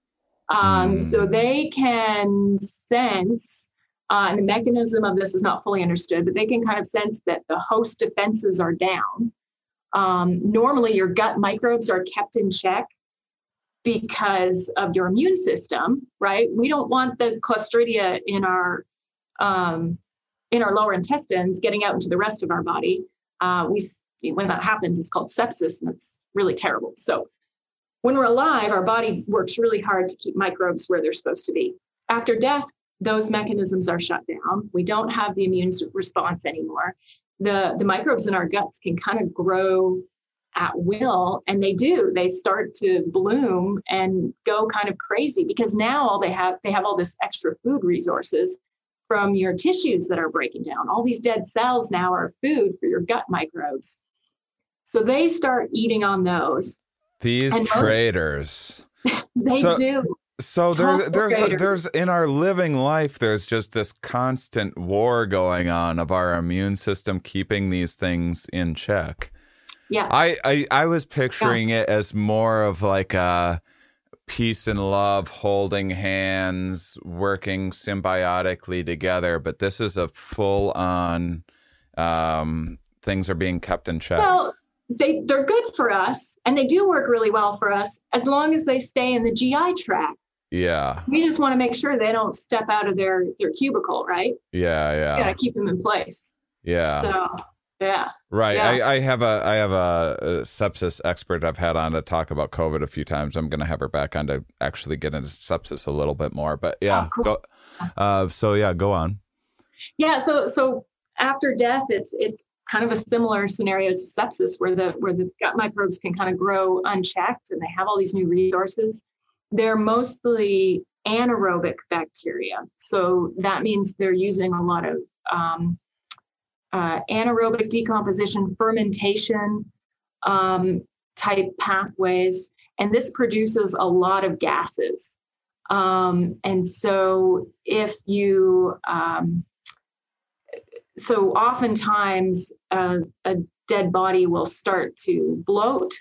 Um, Mm. So they can sense, uh, and the mechanism of this is not fully understood, but they can kind of sense that the host defenses are down. Um, normally, your gut microbes are kept in check because of your immune system, right? We don't want the Clostridia in our um, in our lower intestines getting out into the rest of our body. Uh, we when that happens, it's called sepsis, and it's really terrible. So when we're alive, our body works really hard to keep microbes where they're supposed to be. After death, those mechanisms are shut down. We don't have the immune response anymore. The, the microbes in our guts can kind of grow at will, and they do. They start to bloom and go kind of crazy because now all they have, they have all this extra food resources from your tissues that are breaking down. All these dead cells now are food for your gut microbes. So they start eating on those. These and most- traders. They So- do. So there's there's there's in our living life there's just this constant war going on of our immune system keeping these things in check. Yeah. I I, I was picturing it as more of like a peace and love, holding hands, working symbiotically together, but this is a full on um things are being kept in check. Well, they they're good for us, and they do work really well for us as long as they stay in the GI tract. Yeah. We just want to make sure they don't step out of their their cubicle, right? Yeah, yeah. Gotta keep them in place. yeah. So, yeah. Right. Yeah. I, I have a I have a, a sepsis expert I've had on to talk about COVID a few times. I'm going to have her back on to actually get into sepsis a little bit more. But yeah, Oh, cool. go. Uh, so yeah, go on. Yeah. So so after death, it's it's kind of a similar scenario to sepsis, where the where the gut microbes can kind of grow unchecked, and they have all these new resources. They're mostly anaerobic bacteria, so that means they're using a lot of um, uh, anaerobic decomposition, fermentation um, type pathways, and this produces a lot of gases. Um, and so, if you um, so oftentimes uh, a dead body will start to bloat.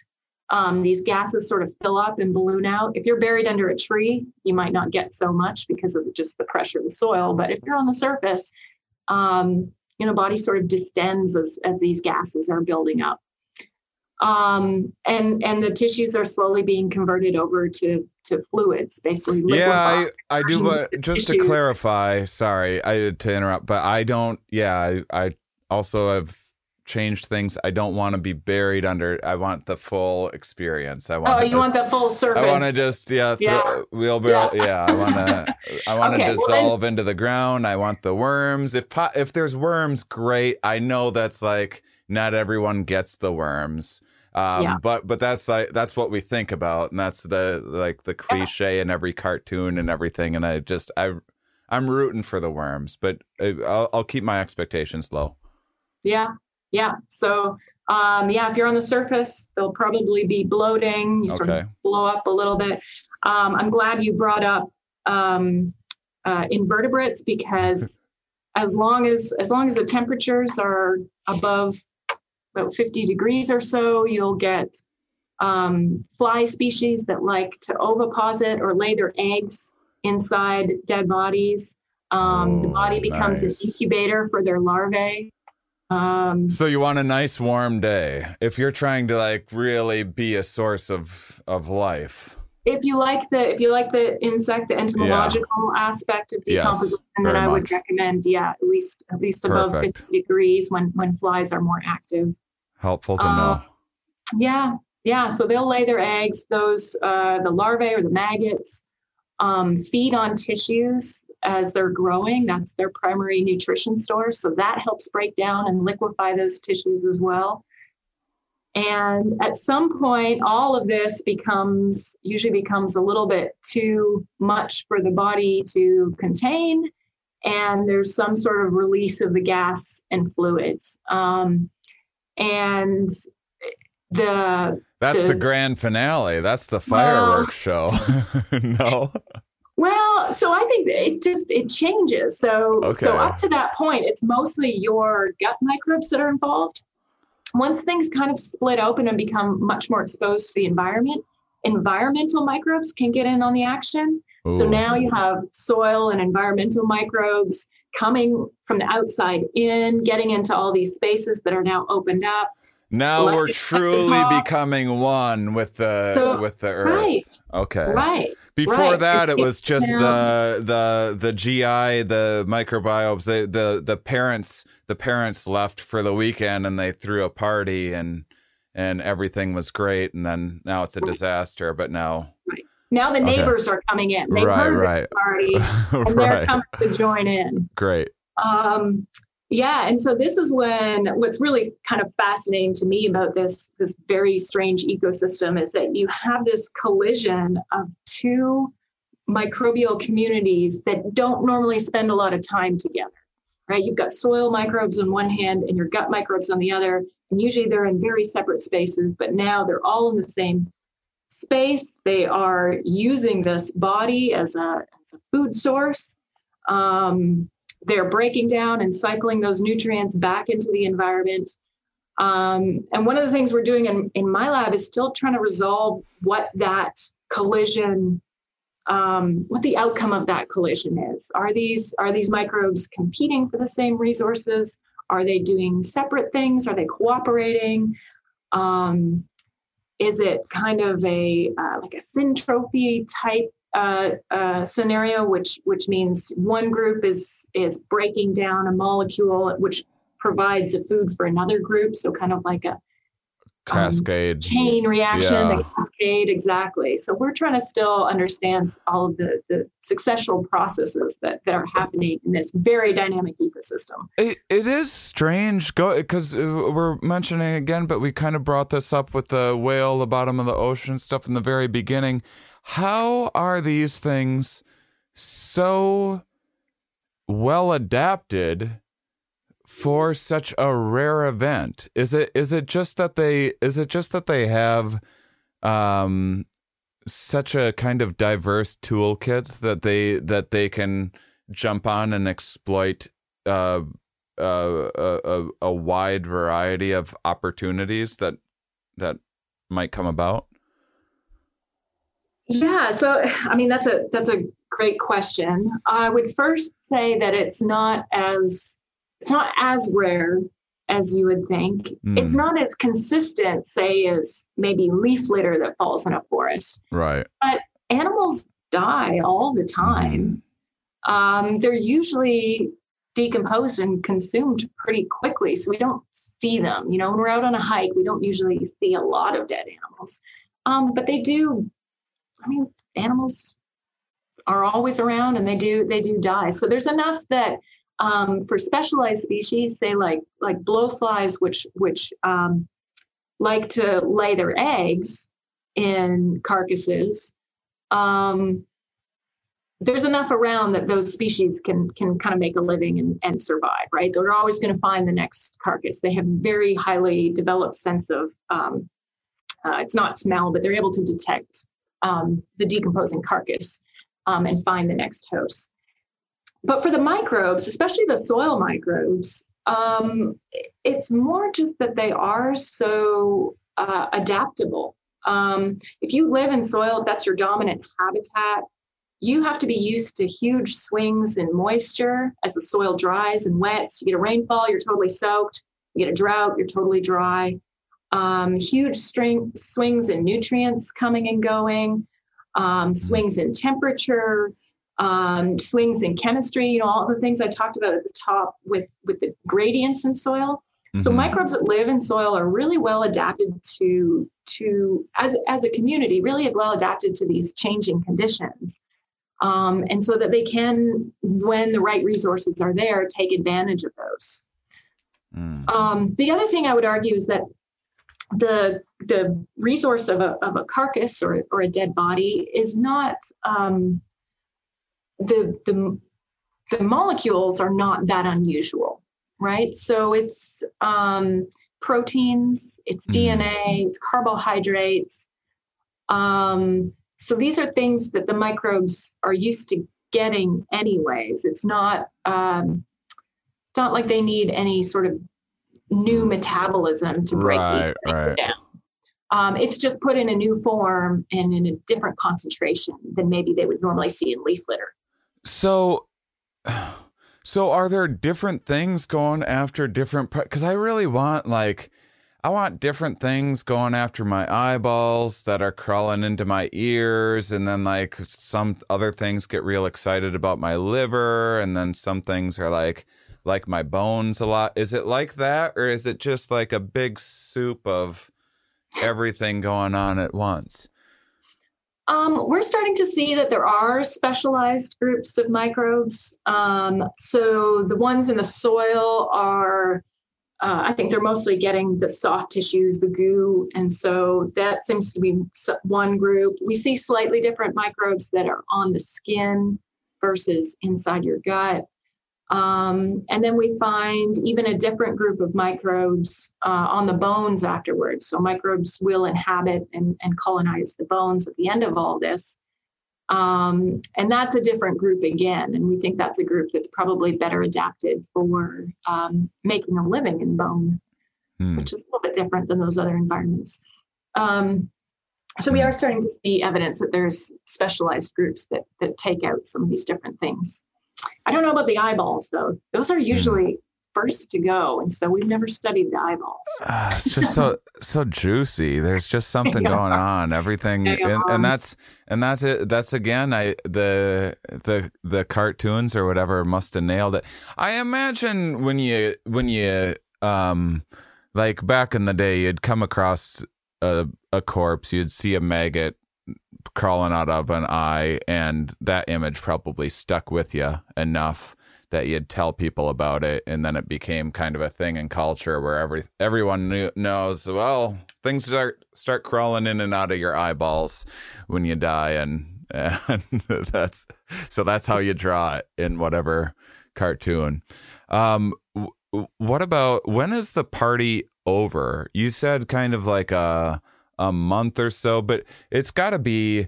Um, these gases sort of fill up and balloon out. If you're buried under a tree, you might not get so much because of just the pressure of the soil. But if you're on the surface, um, you know, body sort of distends as, as these gases are building up. Um, and and the tissues are slowly being converted over to to fluids, basically. Yeah, I. I do. But just to clarify, sorry, I to interrupt, but I don't. Yeah, I, I also have changed things. I don't want to be buried under. I want the full experience. I want. Oh, you just, want the full surface? I want to just yeah, throw, Yeah. wheelbarrow. Yeah, I want to. I want to Okay, well then- dissolve into the ground. I want the worms. If po- if there's worms, great. I know that's like not everyone gets the worms. Um, Yeah. but but that's like that's what we think about, and that's the like the cliche in every cartoon and everything. And I just I I'm rooting for the worms, but I'll, I'll keep my expectations low. Yeah, yeah. So, um, yeah, if you're on the surface, they'll probably be bloating. You sort of blow up a little bit. Um, I'm glad you brought up um, uh, invertebrates because as long as as long as the temperatures are above about 50 degrees or so, you'll get um, fly species that like to oviposit or lay their eggs inside dead bodies. Um, the Oh, body becomes nice. an incubator for their larvae. Um, So you want a nice warm day if you're trying to like really be a source of of life. if you like the if you like the insect, the entomological aspect of Yes, decomposition, then very I would much. recommend, yeah, at least at least above Perfect. 50 degrees when when flies are more active. Helpful to Uh, know. Yeah, yeah. So they'll lay their eggs. Those uh, the larvae or the maggots um, feed on tissues as they're growing. That's their primary nutrition source. So that helps break down and liquefy those tissues as well. And at some point, all of this becomes usually becomes a little bit too much for the body to contain. And there's some sort of release of the gas and fluids. Um, and the That's the the- grand finale. That's the fireworks show. no. Well, so I think it just it changes. So so up to that point, it's mostly your gut microbes that are involved. Once things kind of split open and become much more exposed to the environment, environmental microbes can get in on the action. So now you have soil and environmental microbes coming from the outside in, getting into all these spaces that are now opened up. Now Let we're truly becoming one with the So- with the earth. Right, Okay. right. Before right. that, it was just the the the GI, the microbiomes. The the the parents the parents left for the weekend and they threw a party and and everything was great. And then now it's a disaster. But now, Now the Okay. neighbors are coming in. They've Right, heard right. the party and they're right, coming to join in. great. Um, yeah, and so this is when what's really kind of fascinating to me about this this very strange ecosystem is that you have this collision of two microbial communities that don't normally spend a lot of time together. Right? You've got soil microbes on one hand and your gut microbes on the other, and usually they're in very separate spaces, but now they're all in the same space. They are using this body as a, as a food source. Um, they're breaking down and cycling those nutrients back into the environment. Um, and one of the things we're doing in, in my lab is still trying to resolve what that collision, um, what the outcome of that collision is. Are these are these microbes competing for the same resources? Are they doing separate things? Are they cooperating? Um, is it kind of a uh, like a syntrophy type uh, uh, scenario, which which means one group is is breaking down a molecule, which provides a food for another group. So kind of like a cascade um, chain reaction, Yeah. the cascade, exactly. So we're trying to still understand all of the the successional processes that that are happening in this very dynamic ecosystem. It, it is strange go because we're mentioning again, but we kind of brought this up with the whale, the bottom of the ocean stuff in the very beginning. How are these things so well adapted for such a rare event? Is it is it just that they is it just that they have um such a kind of diverse toolkit that they that they can jump on and exploit uh, uh, a, a, a wide variety of opportunities that that might come about? Yeah, so I mean that's a that's a great question. I would first say that it's not as it's not as rare as you would think. Mm. It's not as consistent, say, as maybe leaf litter that falls in a forest. Right. But animals die all the time. Um, they're usually decomposed and consumed pretty quickly, so we don't see them. You know, when we're out on a hike, we don't usually see a lot of dead animals, um, but they do. I mean, animals are always around, and they do they do die. So there's enough that um, for specialized species, say like like blowflies, which which um, like to lay their eggs in carcasses. Um, there's enough around that those species can can kind of make a living and, and survive, right? They're always going to find the next carcass. They have very highly developed sense of um, uh, it's not smell, but they're able to detect um, the decomposing carcass um, and find the next host. But for the microbes, especially the soil microbes, um, it's more just that they are so uh, adaptable. Um, if you live in soil, if that's your dominant habitat, you have to be used to huge swings in moisture as the soil dries and wets. You get a rainfall, you're totally soaked. You get a drought, you're totally dry. Um, huge string, swings in nutrients coming and going, um, swings in temperature, um, swings in chemistry. You know all the things I talked about at the top with with the gradients in soil. So Mhm. microbes that live in soil are really well adapted to to as as a community, really well adapted to these changing conditions, um, and so that they can, when the right resources are there, take advantage of those. Mm. Um, the other thing I would argue is that the the resource of a of a carcass or or a dead body is not um, the the the molecules are not that unusual, right? So it's um, proteins, it's Mhm. DNA, it's carbohydrates. Um, so these are things that the microbes are used to getting anyways. It's not um, it's not like they need any sort of new metabolism to break Right, these things right. down. Um, it's just put in a new form and in a different concentration than maybe they would normally see in leaf litter. So, so are there different things going after different? Because I really want like, I want different things going after my eyeballs that are crawling into my ears, and then like some other things get real excited about my liver, and then some things are like like my bones a lot. Is it like that, or is it just like a big soup of everything going on at once? Um, we're starting to see that there are specialized groups of microbes. Um, so the ones in the soil are, uh, I think they're mostly getting the soft tissues, the goo. And so that seems to be one group. We see slightly different microbes that are on the skin versus inside your gut. Um, and then we find even a different group of microbes uh, on the bones afterwards. So microbes will inhabit and, and colonize the bones at the end of all this. Um, and that's a different group again. And we think that's a group that's probably better adapted for um, making a living in bone, hmm. which is a little bit different than those other environments. Um, so we are starting to see evidence that there's specialized groups that that take out some of these different things. I don't know about the eyeballs though. Those are hmm. usually first to go, and so we've never studied the eyeballs. Uh, it's just so so juicy. There's just something yeah. going on. Everything, and, and, that's and that's it. That's again, I the the the cartoons or whatever must have nailed it. I imagine when you when you um like back in the day, you'd come across a a corpse, you'd see a maggot crawling out of an eye, and that image probably stuck with you enough that you'd tell people about it, and then it became kind of a thing in culture where every everyone knew, knows. Well, things start start crawling in and out of your eyeballs when you die, and, and that's so that's how you draw it in whatever cartoon. Um, what about when is the party over? You said kind of like a a month or so, but it's got to be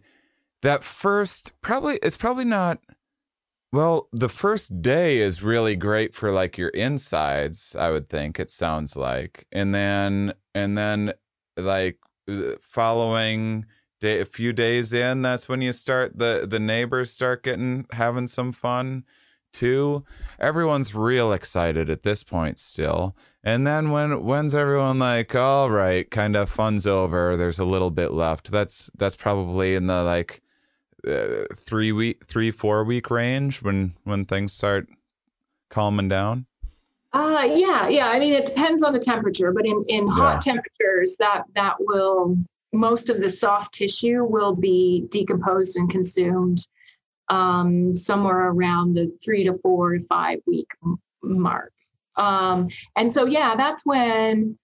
that first probably it's probably not well, the first day is really great for like your insides, I would think it sounds like. And then and then like uh, following day a few days in, that's when you start the the neighbors start getting having some fun too. Everyone's real excited at this point still. And then when when's everyone like, all right, kind of fun's over. There's a little bit left. That's that's probably in the like uh, three week, three four week range when when things start calming down. Uh yeah, yeah. I mean, it depends on the temperature, but in in hot yeah. temperatures, that that will most of the soft tissue will be decomposed and consumed um, somewhere around the three to four to five week mark. Um, and so, yeah, that's when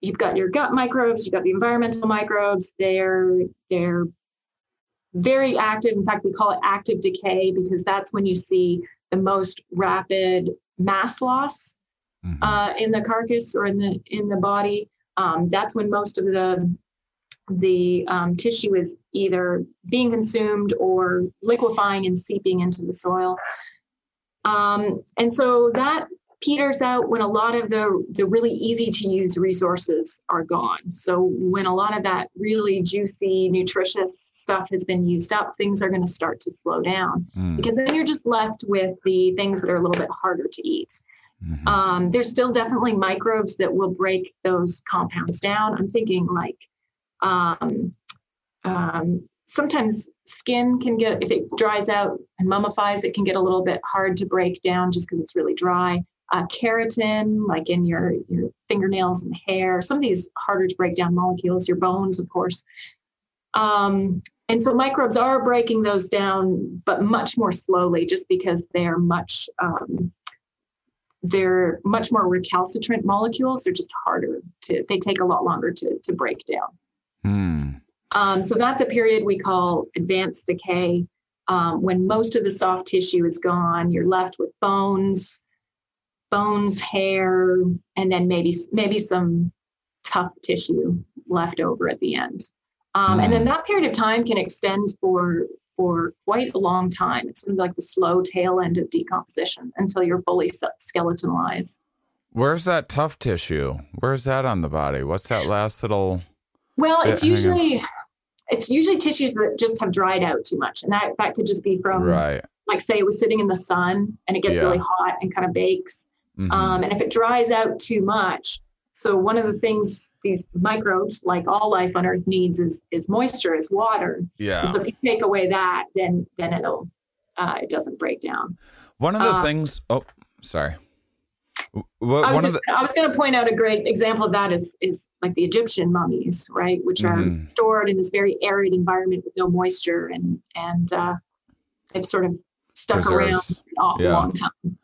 you've got your gut microbes, you've got the environmental microbes. They're they're very active. In fact, we call it active decay because that's when you see the most rapid mass loss mm-hmm. uh, in the carcass or in the in the body. Um, that's when most of the the um, tissue is either being consumed or liquefying and seeping into the soil. Um, and so that peters out when a lot of the, the really easy to use resources are gone. So when a lot of that really juicy, nutritious stuff has been used up, things are going to start to slow down mm. because then you're just left with the things that are a little bit harder to eat. Mm-hmm. Um, there's still definitely microbes that will break those compounds down. I'm thinking like um, um, sometimes skin can get if it dries out and mummifies it can get a little bit hard to break down just because it's really dry uh, keratin, like in your, your fingernails and hair, some of these harder to break down molecules, your bones, of course. Um, and so microbes are breaking those down, but much more slowly, just because they're much um, they're much more recalcitrant molecules. They're just harder to. They take a lot longer to to break down. Hmm. Um, so that's a period we call advanced decay, um, when most of the soft tissue is gone. You're left with bones, bones, hair, and then maybe maybe some tough tissue left over at the end. Um, mm. And then hmm. that period of time can extend for for quite a long time. It's sort of like the slow tail end of decomposition until you're fully skeletonalized. Where's that tough tissue? Where's that on the body? What's that last little? Well, it's usually it's usually tissues that just have dried out too much, and that that could just be from right. Like say it was sitting in the sun and it gets yeah. really hot and kind of bakes, Mm-hmm. Um, and if it dries out too much, so one of the things these microbes, like all life on Earth, needs is is moisture, is water. Yeah. so if you take away that, then then it'll uh, it doesn't break down. One of the uh, things. Oh, sorry. What, I was, just, the, I was going to point out a great example of that is is like the Egyptian mummies, right, which mm-hmm. are stored in this very arid environment with no moisture, and and uh, they've sort of stuck Preserves. around an awful yeah. long time.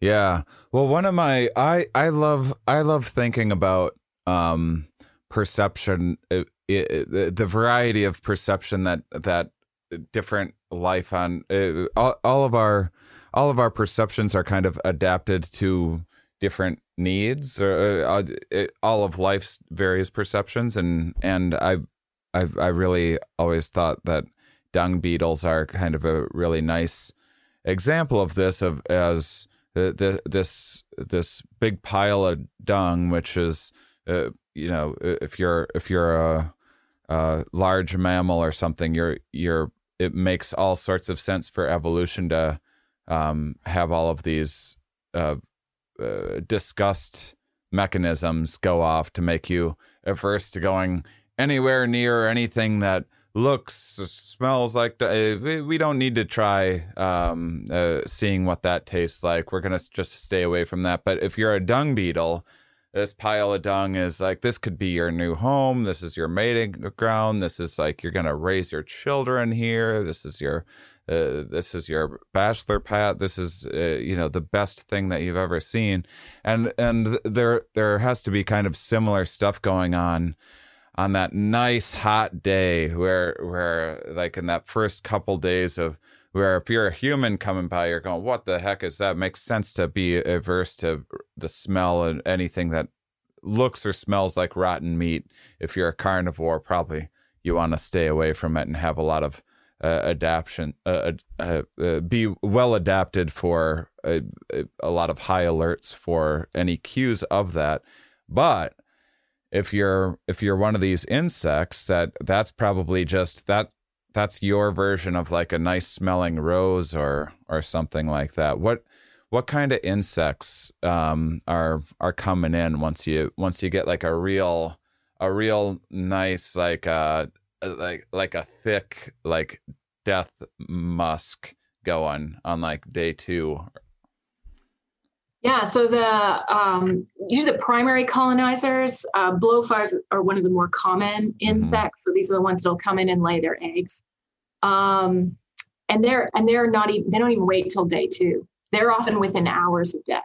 Yeah. Well, one of my I I love I love thinking about um perception it, it, the, the variety of perception that that different life on uh, all, all of our all of our perceptions are kind of adapted to different needs or uh, it, all of life's various perceptions and and I, I I really always thought that dung beetles are kind of a really nice example of this of as the, this this big pile of dung which is uh, you know if you're if you're a, a large mammal or something you're you're it makes all sorts of sense for evolution to um, have all of these uh, uh, disgust mechanisms go off to make you averse to going anywhere near anything that looks smells like uh, we don't need to try um, uh, seeing what that tastes like. We're gonna just stay away from that. But if you're a dung beetle this pile of dung is like this could be your new home. This is your mating ground. This is like you're gonna raise your children here. This is your uh, this is your bachelor pad. This is uh, you know the best thing that you've ever seen. And and there there has to be kind of similar stuff going on on that nice hot day where where like in that first couple days of where if you're a human coming by you're going what the heck is that? Makes sense to be averse to the smell and anything that looks or smells like rotten meat. If you're a carnivore probably you want to stay away from it and have a lot of uh, adaptation uh, uh, uh be well adapted for a, a lot of high alerts for any cues of that. But if you're if you're one of these insects that that's probably just that that's your version of like a nice smelling rose or or something like that. What what kind of insects um, are are coming in once you once you get like a real a real nice like uh like like a thick like death musk going on like day two yeah, so the um, usually the primary colonizers, uh, blowflies are one of the more common mm-hmm. insects. So these are the ones that'll come in and lay their eggs, um, and they're and they're not even they don't even wait till day two. They're often within hours of death.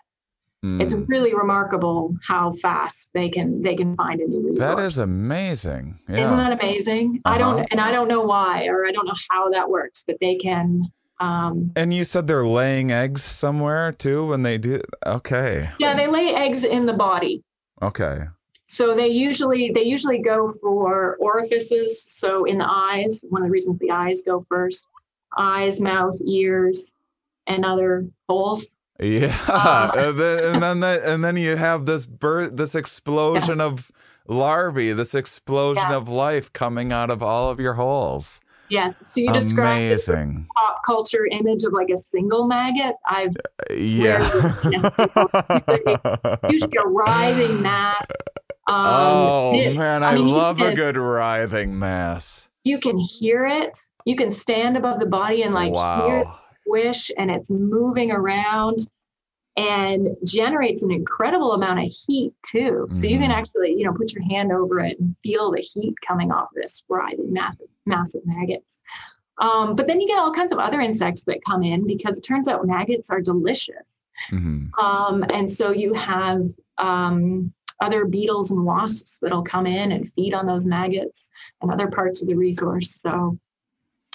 Mm. It's really remarkable how fast they can they can find a new resource. That is amazing. Yeah. Isn't that amazing? Uh-huh. I don't and I don't know why or I don't know how that works, but they can um, and you said they're laying eggs somewhere too when they do. Okay. Yeah, they lay eggs in the body. Okay. So they usually they usually go for orifices. So in the eyes, one of the reasons the eyes go first, eyes, mouth, ears, and other holes. Yeah, uh, and then and then, that, and then you have this birth, this explosion yeah. of larvae, this explosion yeah. of life coming out of all of your holes. Yes. So you described this pop culture image of like a single maggot. I've uh, yeah. usually a writhing mass. Um, oh it, man, I, mean, love can, a good writhing mass. You can hear it. You can stand above the body and like wow. hear it squish, and it's moving around and generates an incredible amount of heat too. So mm. you can mm-hmm. actually, you know, put your hand over it and feel the heat coming off this writhing massive, massive maggots. Um, but then you get all kinds of other insects that come in because it turns out maggots are delicious. Mm-hmm. Um, and so you have um, other beetles and wasps that'll come in and feed on those maggots and other parts of the resource. So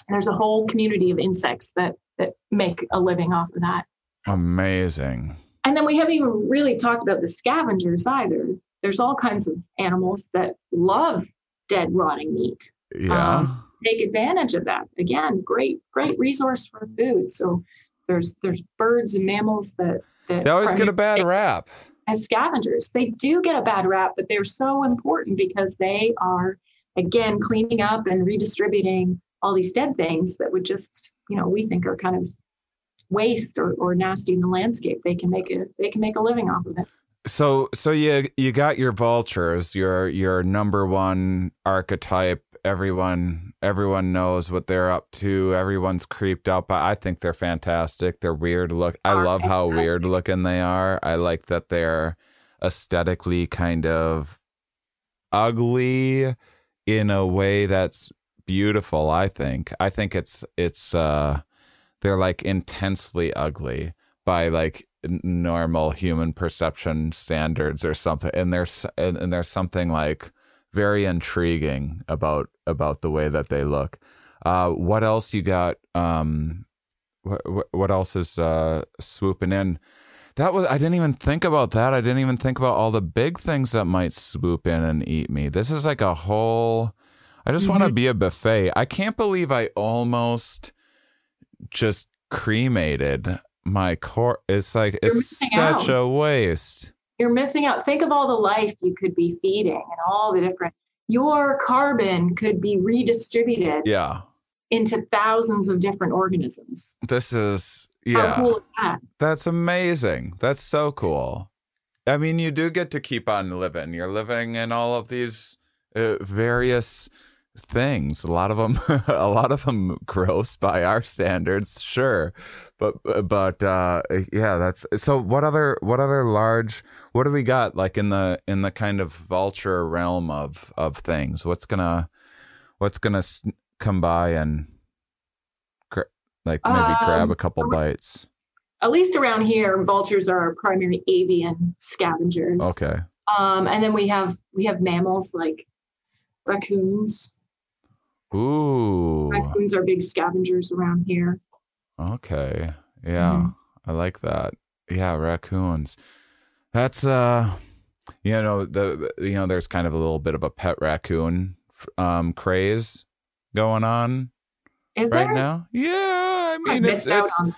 there's a whole community of insects that that make a living off of that. Amazing. And then we haven't even really talked about the scavengers either. There's all kinds of animals that love dead, rotting meat. Yeah. Um, take advantage of that. Again, great, great resource for food. So there's there's birds and mammals that, that they always get a bad rap as scavengers. They do get a bad rap, but they're so important because they are again cleaning up and redistributing all these dead things that would just you know we think are kind of waste or, or nasty in the landscape. They can make a they can make a living off of it. So so you you got your vultures, your your number one archetype. Everyone everyone knows what they're up to. Everyone's creeped out up. I think they're fantastic. They're weird look. I love how weird looking they are. I like that they're aesthetically kind of ugly in a way that's beautiful, I think. I think it's it's uh they're like intensely ugly by like normal human perception standards or something and there's and, and there's something like very intriguing about about the way that they look uh what else you got um what what else is uh, swooping in? That was I didn't even think about that. I didn't even think about all the big things that might swoop in and eat me. This is like a whole. I just want to be a buffet. I can't believe I almost just cremated my core. It's like it's such out. a waste. You're missing out. Think of all the life you could be feeding and all the different. Your carbon could be redistributed Yeah, into thousands of different organisms. this is How yeah. cool is that? That's amazing. That's so cool. I mean, you do get to keep on living. You're living in all of these uh, various things. A lot of them, a lot of them, gross by our standards, sure. But but uh, yeah, that's so. What other what other large? What do we got like in the in the kind of vulture realm of of things? What's gonna what's gonna come by and gra- like maybe grab Um, a couple bites? At least around here, vultures are our primary avian scavengers. Okay. Um, and then we have we have mammals like raccoons. Ooh. Raccoons are big scavengers around here. Okay. Yeah. Mhm. I like that. Yeah, raccoons. That's uh you know, the you know, there's kind of a little bit of a pet raccoon um craze going on Is right there? now. Yeah, I I mean it's out it's that.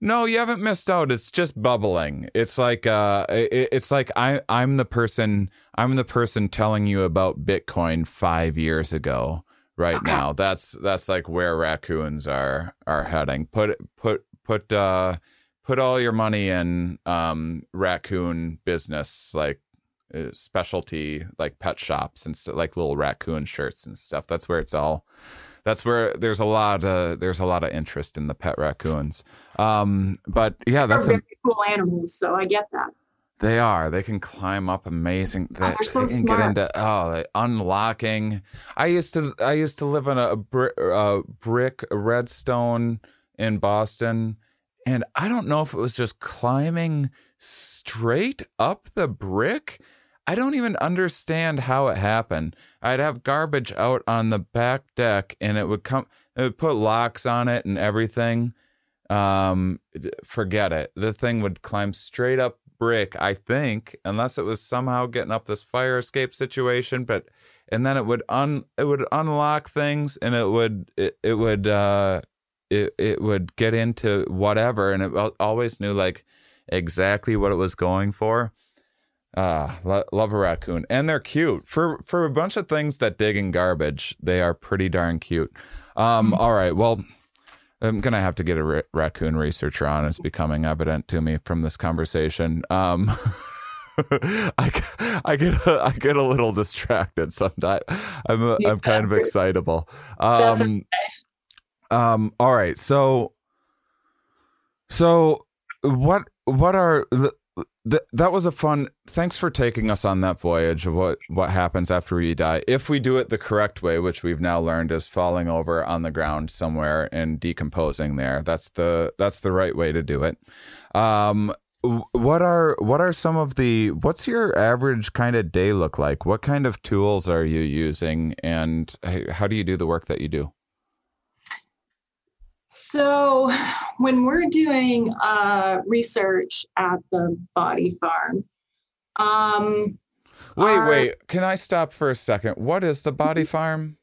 no, you haven't missed out. It's just bubbling. It's like uh it, it's like I I'm the person I'm the person telling you about Bitcoin 5 years ago right now. That's that's like where raccoons are are heading. Put put put uh put all your money in um raccoon business like uh, specialty like pet shops and st- like little raccoon shirts and stuff. That's where it's all that's where there's a lot uh there's a lot of interest in the pet raccoons. Um but yeah, that's very cool animals, so I get that. They are. They can climb up amazing. They, Oh, they're so they can smart. get into oh, unlocking. I used to I used to live in a brick, uh, brick redstone in Boston, and I don't know if it was just climbing straight up the brick. I don't even understand how it happened. I'd have garbage out on the back deck, and it would come. It would put locks on it and everything. Um, forget it. The thing would climb straight up brick, I think, unless it was somehow getting up this fire escape situation. But and then it would un it would unlock things, and it would it, it would uh it it would get into whatever, and it always knew like exactly what it was going for. Ah, lo- love a raccoon, and they're cute for for a bunch of things that dig in garbage. They are pretty darn cute. Um, all right, well, I'm gonna have to get a ra- raccoon researcher on. It's becoming evident to me from this conversation. Um, I, I get a, I get a little distracted sometimes. I'm a, I'm kind of excitable. Um, um, all right, so so what what are the Th- that was a fun. Thanks for taking us on that voyage of what what happens after we die. If we do it the correct way, which we've now learned is falling over on the ground somewhere and decomposing there. That's the that's the right way to do it. Um, what are what are some of the what's your average kind of day look like? What kind of tools are you using, and how do you do the work that you do? So, when we're doing uh, research at the body farm, um, Wait, Are- wait. Can I stop for a second? What is the body farm?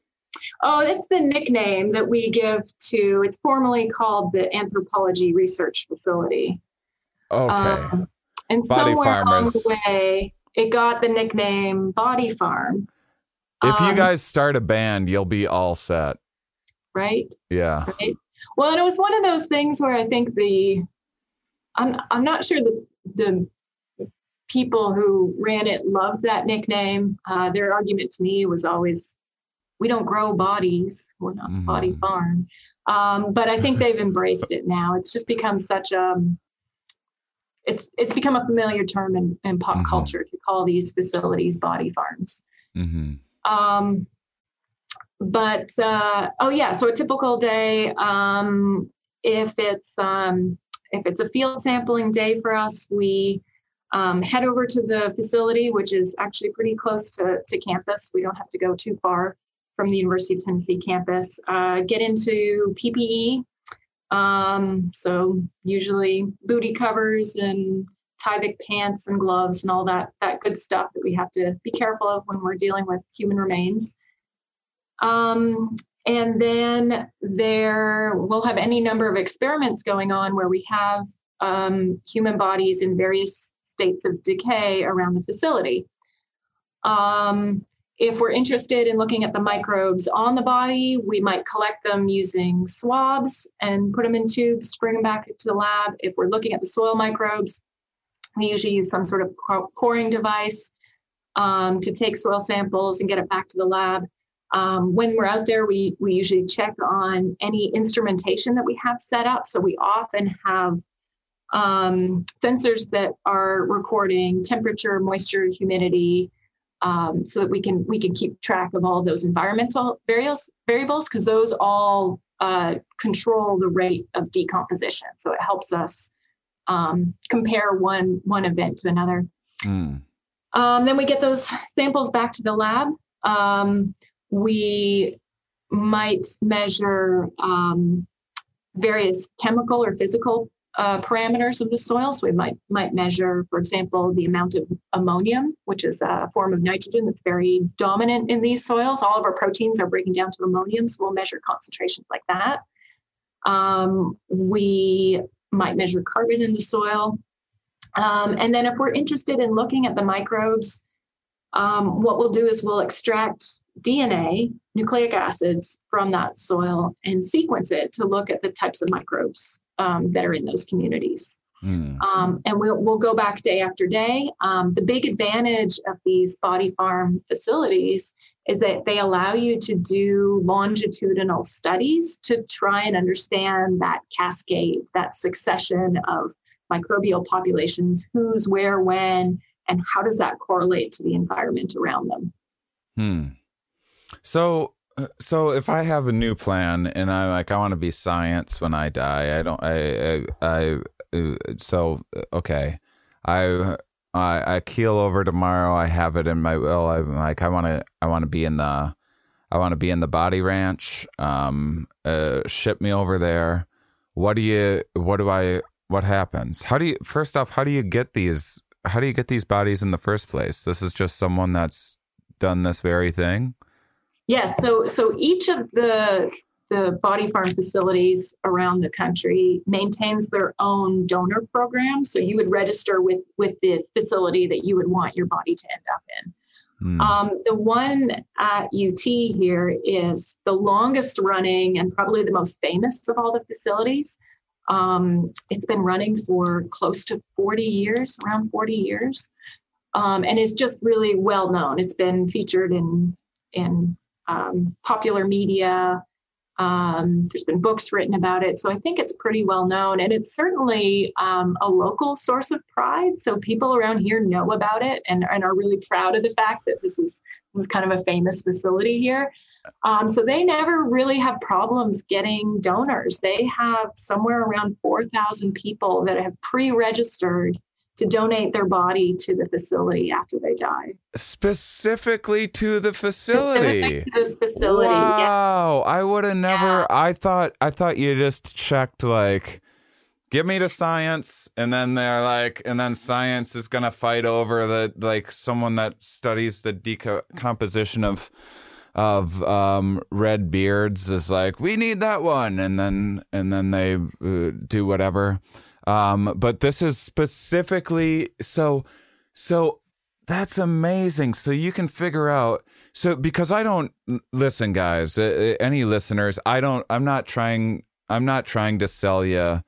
oh, it's the nickname that we give to. It's formally called the Anthropology Research Facility. Okay. Um, and Body somewhere farm along the way, it got the nickname Body Farm. if you Um, guys start a band, you'll be all set. right, Yeah. right. Well, and it was one of those things where I think the, I'm I'm not sure the the people who ran it loved that nickname. Uh, their argument to me was always, we don't grow bodies, we're not a body farm. Um, but I think they've embraced it now. It's just become such a it's it's become a familiar term in, in pop Mhm. culture to call these facilities body farms. hmm Um, but uh, oh yeah, so a typical day, um, if it's um, if it's a field sampling day for us, we um, head over to the facility, which is actually pretty close to, to campus. We don't have to go too far from the University of Tennessee campus. Uh, get into PPE, Um, so usually booty covers and Tyvek pants and gloves and all that that good stuff that we have to be careful of when we're dealing with human remains. Um, and then there we'll have any number of experiments going on where we have um, human bodies in various states of decay around the facility. Um, if we're interested in looking at the microbes on the body, we might collect them using swabs and put them in tubes, to bring them back to the lab. If we're looking at the soil microbes, we usually use some sort of coring device um, to take soil samples and get it back to the lab. Um, when we're out there, we, we usually check on any instrumentation that we have set up. So we often have um, sensors that are recording temperature, moisture, humidity, um, so that we can we can keep track of all of those environmental variables variables because those all uh, control the rate of decomposition. So it helps us um, compare one one event to another. Mm. Um, then we get those samples back to the lab. Um, we might measure um, various chemical or physical uh, parameters of the soil. So we might might measure, for example, the amount of ammonium, which is a form of nitrogen that's very dominant in these soils. All of our proteins are breaking down to ammonium, so we'll measure concentrations like that. Um, we might measure carbon in the soil. Um, and then if we're interested in looking at the microbes, um, what we'll do is we'll extract DNA, nucleic acids from that soil and sequence it to look at the types of microbes um, that are in those communities. Mm. Um, and we'll, we'll go back day after day. Um, the big advantage of these body farm facilities is that they allow you to do longitudinal studies to try and understand that cascade, that succession of microbial populations, who's, where, when, and how does that correlate to the environment around them. Hmm. So uh, so if I have a new plan and I'm like I want to be science when I die, I don't I I, I uh, so uh, okay. I I I keel over tomorrow. I have it in my will. I'm like I want to I want to be in the I want to be in the body ranch. Um uh ship me over there. What do you what do I what happens? How do you first off how do you get these how do you get these bodies in the first place? This is just someone that's done this very thing. Yes. So so each of the the body farm facilities around the country maintains their own donor program. So you would register with with the facility that you would want your body to end up in. Mm. Um, the one at UT here is the longest running and probably the most famous of all the facilities. Um, it's been running for close to 40 years, around 40 years, um, and is just really well known. It's been featured in in um, popular media. Um, there's been books written about it. So I think it's pretty well known. And it's certainly um, a local source of pride. So people around here know about it and, and are really proud of the fact that this is this is kind of a famous facility here. Um, so they never really have problems getting donors. They have somewhere around 4,000 people that have pre registered to donate their body to the facility after they die. Specifically to the facility. To this facility. Wow. Yeah. I would have never yeah. I thought I thought you just checked like give me the science and then they're like and then science is going to fight over the like someone that studies the decomposition of of um, red beards is like we need that one and then and then they uh, do whatever um, but this is specifically so so that's amazing. So you can figure out so because I don't listen guys, any listeners, I don't I'm not trying I'm not trying to sell you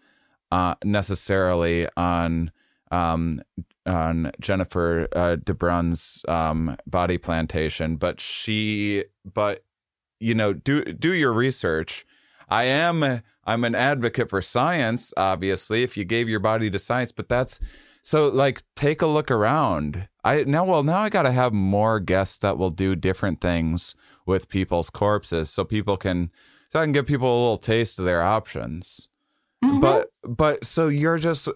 uh, necessarily on um, on Jennifer uh, DeBruyn's um, body plantation, but she, but you know, do do your research. I am I'm an advocate for science, obviously, if you gave your body to science, but that's so like take a look around. I now well now I got to have more guests that will do different things with people's corpses so people can so I can give people a little taste of their options. Mm-hmm. But but so you're just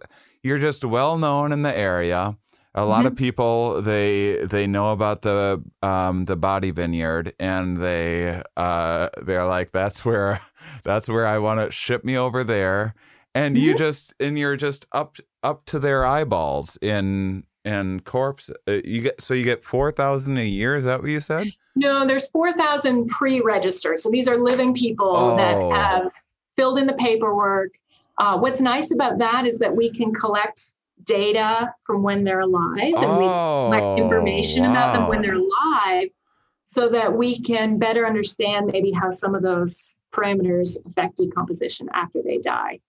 you're just well known in the area. A lot of Mhm. people they they know about the um the body vineyard and they uh they're like that's where that's where I want to ship me over there and you just and you're just up up to their eyeballs in in corpse uh, you get so you get 4000 a year is that what you said No, there's 4,000 pre-registered. So these are living people Oh. that have filled in the paperwork. Uh, what's nice about that is that we can collect data from when they're alive and we collect information about them when Oh, they're alive so that we can better understand maybe how some of those parameters affect decomposition after they die.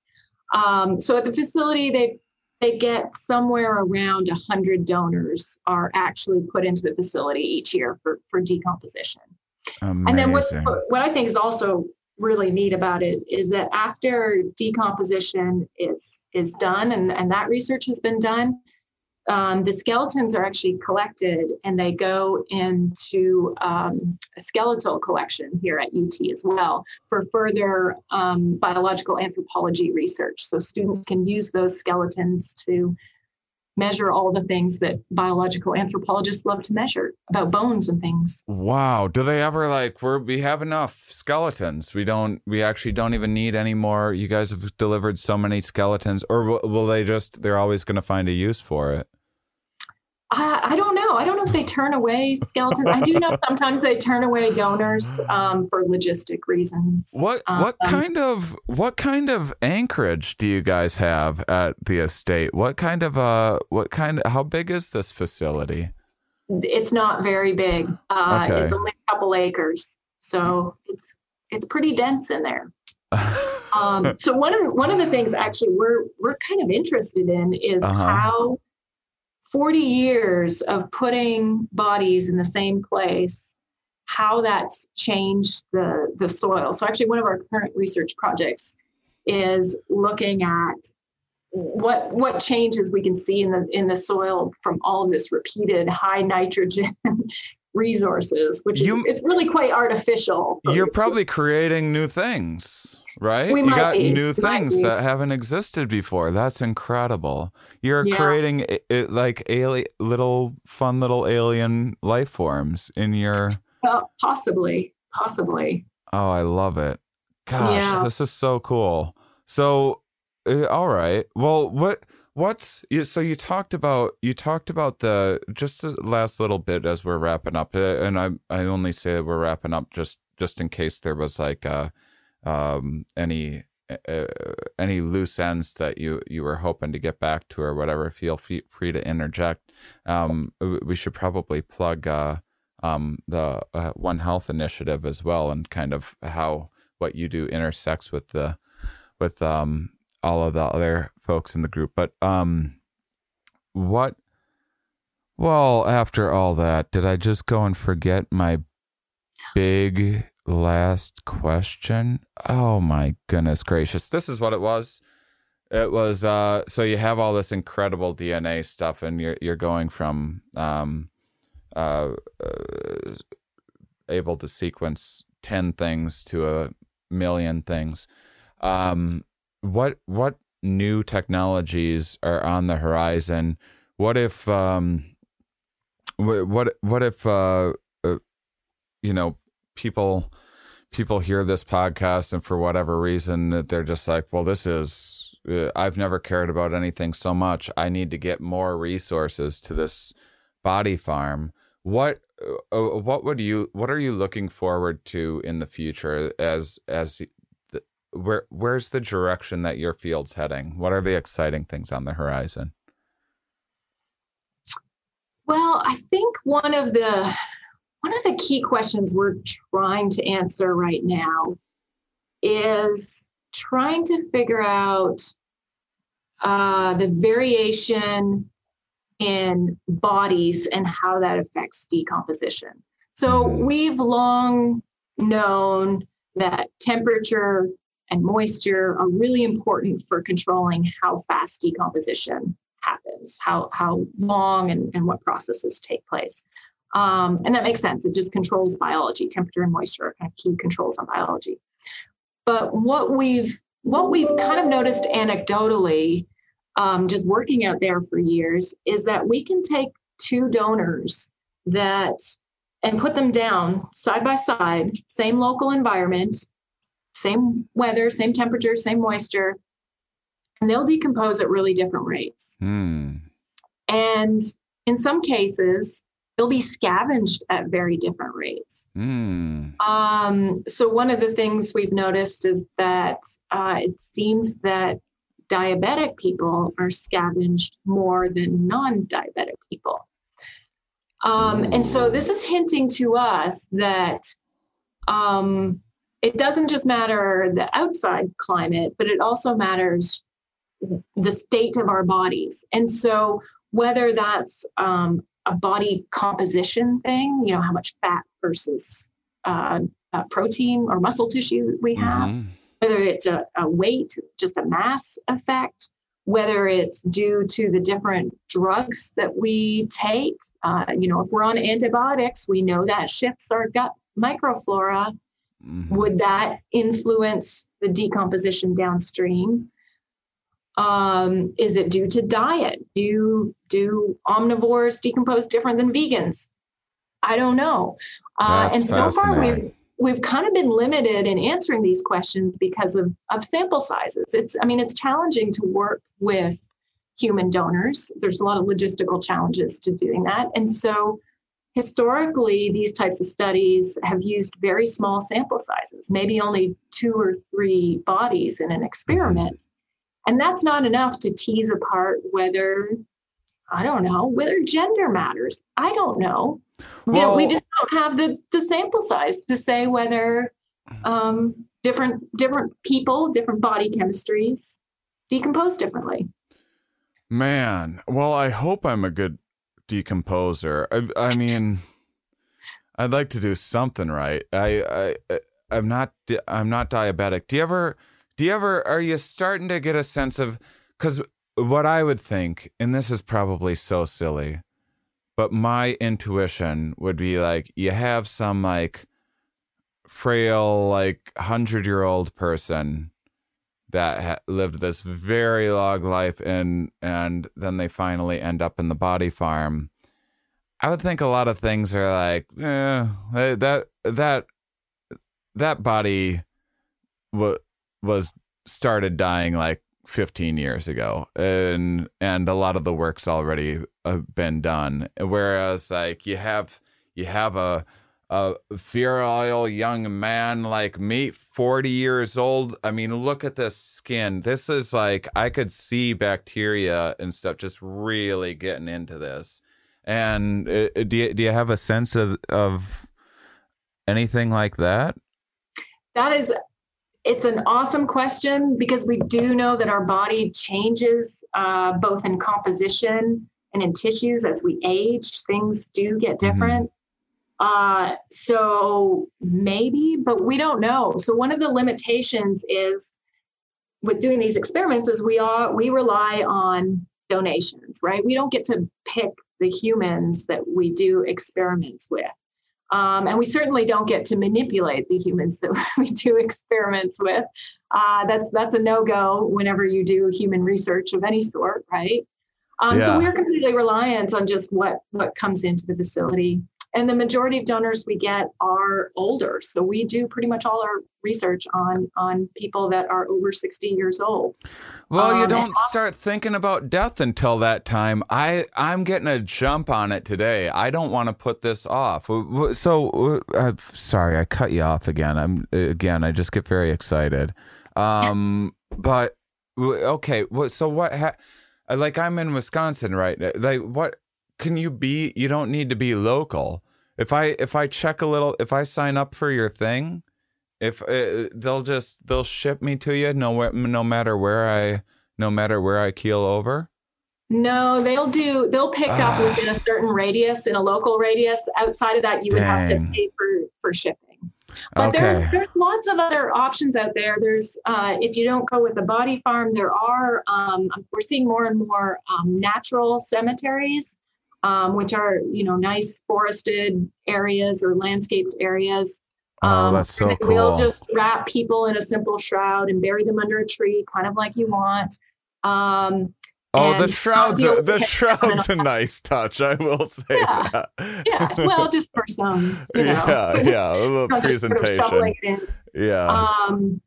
Um, so at the facility, they they get somewhere around 100 donors are actually put into the facility each year for, for decomposition. And then what, what I think is also really neat about it is that after decomposition is is done and, and that research has been done, um, the skeletons are actually collected and they go into um, a skeletal collection here at UT as well for further um, biological anthropology research. So students can use those skeletons to measure all the things that biological anthropologists love to measure about bones and things. Wow. Do they ever like we're we have enough skeletons. We don't we actually don't even need any more. You guys have delivered so many skeletons or will, will they just they're always going to find a use for it? I, I don't know. I don't know if they turn away skeletons. I do know sometimes they turn away donors um, for logistic reasons. What what Um, kind of what kind of anchorage do you guys have at the estate? What kind of uh what kind of how big is this facility? It's not very big. Uh, Okay. It's only a couple acres, so it's it's pretty dense in there. Um, so one of one of the things actually we're we're kind of interested in is Uh-huh. how 40 years of putting bodies in the same place how that's changed the the soil. So actually one of our current research projects is looking at what what changes we can see in the in the soil from all of this repeated high nitrogen resources which is You- it's really quite artificial. You're probably creating new things, right? We you got be. new We things that haven't existed before. That's incredible. You're Yeah. creating i i like alien, little fun little alien life forms in your. well, possibly possibly Oh, I love it. Gosh, Yeah. this is so cool. So, uh, all right. Well, what what's so you talked about you talked about the just the last little bit as we're wrapping up, uh, and I I only say we're wrapping up just just in case there was like uh um any uh, any loose ends that you you were hoping to get back to or whatever. Feel fe- free to interject. Um, we should probably plug uh um, the uh, One Health initiative as well, and kind of how what you do intersects with the with um, all of the other folks in the group. But um, what? Well, after all that, did I just go and forget my big last question? Oh my goodness gracious! This is what it was. It was uh so you have all this incredible DNA stuff and you're you're going from um uh, uh, able to sequence 10 things to a million things um what what new technologies are on the horizon what if um wh- what what if uh, uh you know people people hear this podcast and for whatever reason they're just like well this is uh, i've never cared about anything so much. I need to get more resources to this body farm. What uh, uh, what would you what are you looking forward to in the future as as the, where where's the direction that your field's heading? What are the exciting things on the horizon? Well, I think one of the one of the key questions we're trying to answer right now is trying to figure out uh, the variation in bodies and how that affects decomposition. So Mhm. we've long known that temperature and moisture are really important for controlling how fast decomposition happens, how how long and, and what processes take place. Um, and that makes sense. It just controls biology. Temperature and moisture are kind of key controls on biology. But what we've what we've kind of noticed anecdotally um, just working out there for years, is that we can take two donors that and put them down side by side, same local environment, same weather, same temperature, same moisture, and they'll decompose at really different rates. Hmm. And in some cases, they'll be scavenged at very different rates. Hmm. Um, so, one of the things we've noticed is that uh, it seems that diabetic people are scavenged more than non diabetic people. Um, and so, this is hinting to us that um, it doesn't just matter the outside climate, but it also matters the state of our bodies. And so, whether that's um, a body composition thing, you know, how much fat versus uh, uh, protein or muscle tissue we have, Mhm. whether it's a, a weight, just a mass effect, whether it's due to the different drugs that we take. Uh, you know, if we're on antibiotics, we know that shifts our gut microflora. Mhm. Would that influence the decomposition downstream? Um, is it due to diet? Do do omnivores decompose different than vegans? I don't know. Uh, and so far, we've we've kind of been limited in answering these questions because of of sample sizes. It's I mean, it's challenging to work with human donors. There's a lot of logistical challenges to doing that, and so historically these types of studies have used very small sample sizes maybe only two or three bodies in an experiment and that's not enough to tease apart whether i don't know whether gender matters i don't know we, don't- we just don't have the, the sample size to say whether um, different different people different body chemistries decompose differently Man, well, I hope I'm a good decomposer. I, I mean, I'd like to do something right. I, I, I'm not, I'm not diabetic. Do you ever, do you ever, are you starting to get a sense of, because what I would think, and this is probably so silly, but my intuition would be like, you have some like frail, like hundred year old person that ha- lived this very long life and and then they finally end up in the body farm. I would think a lot of things are like eh, that that that body wa- was started dying like 15 years ago. And and a lot of the work's already uh, been done. Whereas like you have you have a a virile young man like me 40 years old. I mean look at this skin. This is like i could see bacteria and stuff just really getting into this. And uh, do you, do you have a sense of of anything like that? That is, it's an awesome question because we do know that our body changes uh, both in composition and in tissues as we age. Things do get different. Uh, so maybe, but we don't know. So one of the limitations is with doing these experiments is we are we rely on donations, right? We don't get to pick the humans that we do experiments with. Um, and we certainly don't get to manipulate the humans that we do experiments with. Uh, that's that's a no go whenever you do human research of any sort, right? Um, Yeah. So we're completely reliant on just what what comes into the facility. And the majority of donors we get are older, so we do pretty much all our research on on people that are over sixty years old. Well, you Um, don't start thinking about death until that time. I I'm getting a jump on it today. I don't want to put this off. So, uh, sorry, I cut you off again. I'm again. I just get very excited. Um, but okay. What? So what? Ha- like I'm in Wisconsin, right? now. Like what? Can you be? You don't need to be local. If I if I check a little, if I sign up for your thing, if uh, they'll just they'll ship me to you no no matter where I no matter where I keel over. No, they'll do. They'll pick up Ah. within a certain radius, in a local radius. Outside of that, you would have to pay for for shipping. But there's there's lots of other options out there. There's uh, if you don't go with a body farm, there are um, we're seeing more and more um, natural cemeteries, um, which are you know nice forested areas or landscaped areas. Oh, that's so and We'll just wrap people in a simple shroud and bury them under a tree, kind of like you want. Um, Oh, the shroud's not be a, the shroud's a nice touch. I will say Yeah. that. Yeah, well, just for some, you know, yeah, yeah, a little just sort of presentation. shoveling it in. Yeah. Um,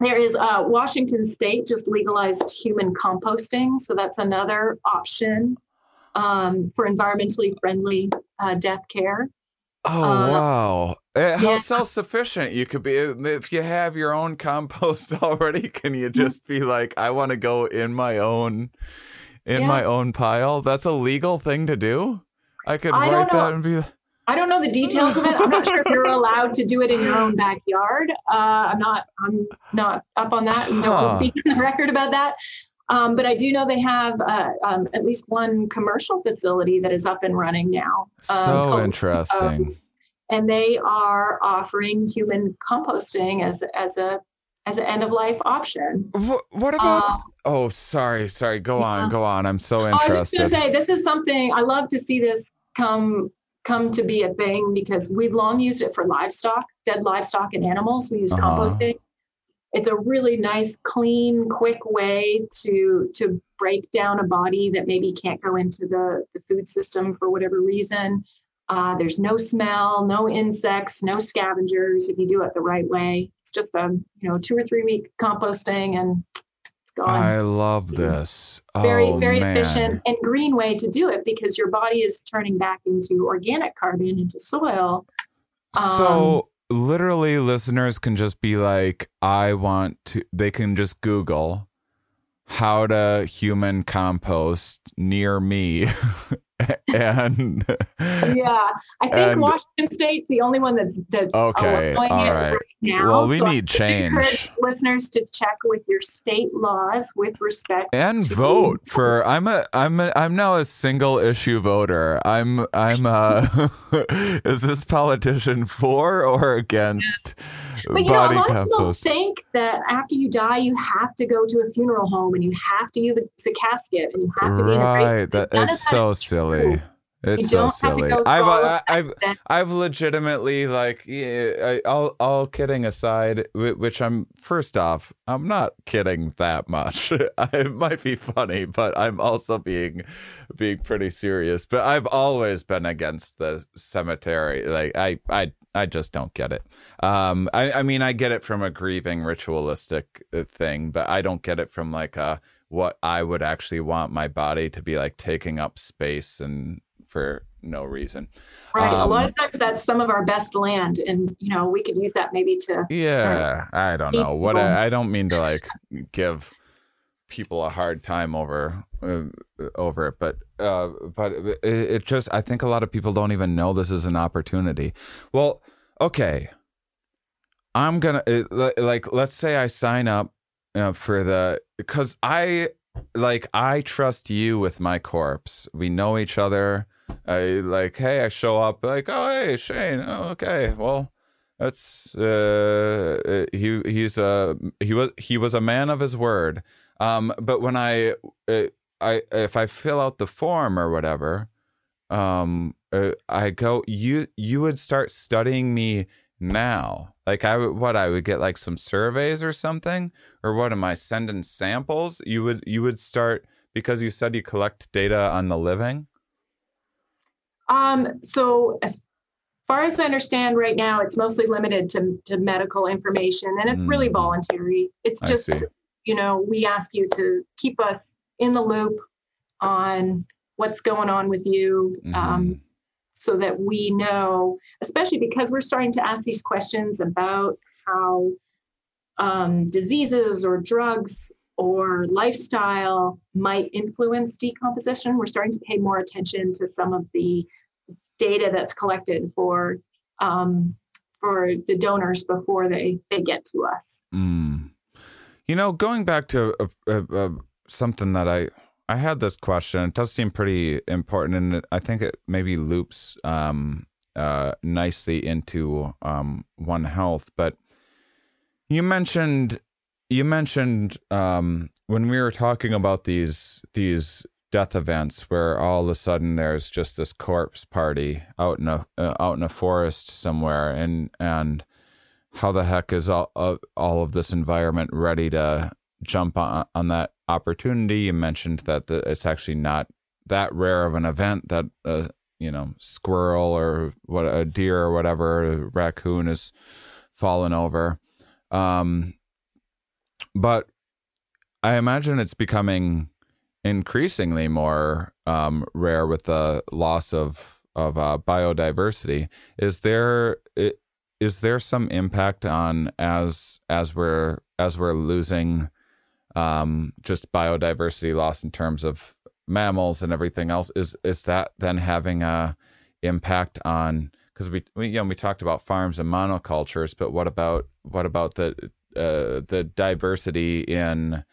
there is uh, Washington State just legalized human composting, so that's another option um, for environmentally friendly uh, death care. Oh Uh, wow! Eh, How yeah. self-sufficient you could be if you have your own compost already. Can you just be like, I want to go in my own, in Yeah. my own pile? That's a legal thing to do. I could I write that and be. I don't know the details of it. I'm not sure if you're allowed to do it in your own backyard. Uh, I'm not. I'm not up on that, and don't speak on the record about that. Um, but I do know they have uh, um, at least one commercial facility that is up and running now. Um, So interesting. And they are offering human composting as as a as an end of life option. What, what about? Uh, oh, sorry, sorry. Go on, go on. I'm so interested. I was just going to say this is something I love to see this come come to be a thing because we've long used it for livestock, dead livestock and animals. We use Uh-huh. composting. It's a really nice, clean, quick way to to break down a body that maybe can't go into the, the food system for whatever reason. Uh, there's no smell, no insects, no scavengers if you do it the right way. It's just a you know two or three week composting and it's gone I love this. very oh, very man. efficient and green way to do it because your body is turning back into organic carbon into soil So literally listeners can just be like, I want to they can just Google how to human compost near me. and yeah i think And- washington state's the only one that's that's Okay, all it right. right now well, we So I need would encourage change. listeners to check with your state laws with respect And to- vote for I'm a I'm a, I'm now a single issue voter. I'm I'm uh is this politician for or against but you know, a lot of people think that after you die, you have to go to a funeral home and you have to use a casket and you have to be in a. Right, that None is so is silly. true. It's so don't have to silly. I've, I, uh, that I've. I've legitimately like yeah, I, all all kidding aside, which I'm first off, I'm not kidding that much. it might be funny, but I'm also being being pretty serious. But I've always been against the cemetery. Like I I I just don't get it. Um, I I mean I get it from a grieving ritualistic uh, thing, but I don't get it from like a what I would actually want my body to be like taking up space and for no reason. Right. a lot Um, of times that's some of our best land, and you know we could use that maybe to. Yeah, I don't know. What I, I don't mean to like give people a hard time over uh, over it, but uh, but it, it just I think a lot of people don't even know this is an opportunity. Well, okay, I'm gonna uh, like let's say I sign up uh, for the because I like I trust you with my corpse. We know each other. I like hey, I show up like oh hey Shane, oh, okay, well that's uh he he's a he was he was a man of his word um but when i uh, i if i fill out the form or whatever um uh, i go you you would start studying me now like i would what i would get like some surveys or something or what am i sending samples you would you would start because you said you collect data on the living Um. So as far as I understand, right now it's mostly limited to to medical information, and it's really Mm. voluntary. It's just. You know we ask you to keep us in the loop on what's going on with you. Mhm. Um, so that we know, especially because we're starting to ask these questions about how um, diseases or drugs or lifestyle might influence decomposition. We're starting to pay more attention to some of the data that's collected for um, for the donors before they they get to us. Mm. You know, going back to uh, uh, uh, something that I I had this question. It does seem pretty important, and I think it maybe loops um, uh, nicely into um, One Health. But you mentioned you mentioned um, when we were talking about these these death events where all of a sudden there's just this corpse party out in a uh, out in a forest somewhere, and and how the heck is all of, all of this environment ready to jump on, on that opportunity. You mentioned that the, it's actually not that rare of an event that uh, you know squirrel or what a deer or whatever a raccoon is fallen over. Um, but I imagine it's becoming increasingly more um, rare with the loss of of uh, biodiversity. Is there is there some impact on as as we're as we're losing um, just biodiversity loss in terms of mammals and everything else? Is is that then having a impact on because we, we you know we talked about farms and monocultures, but what about what about the uh, the diversity in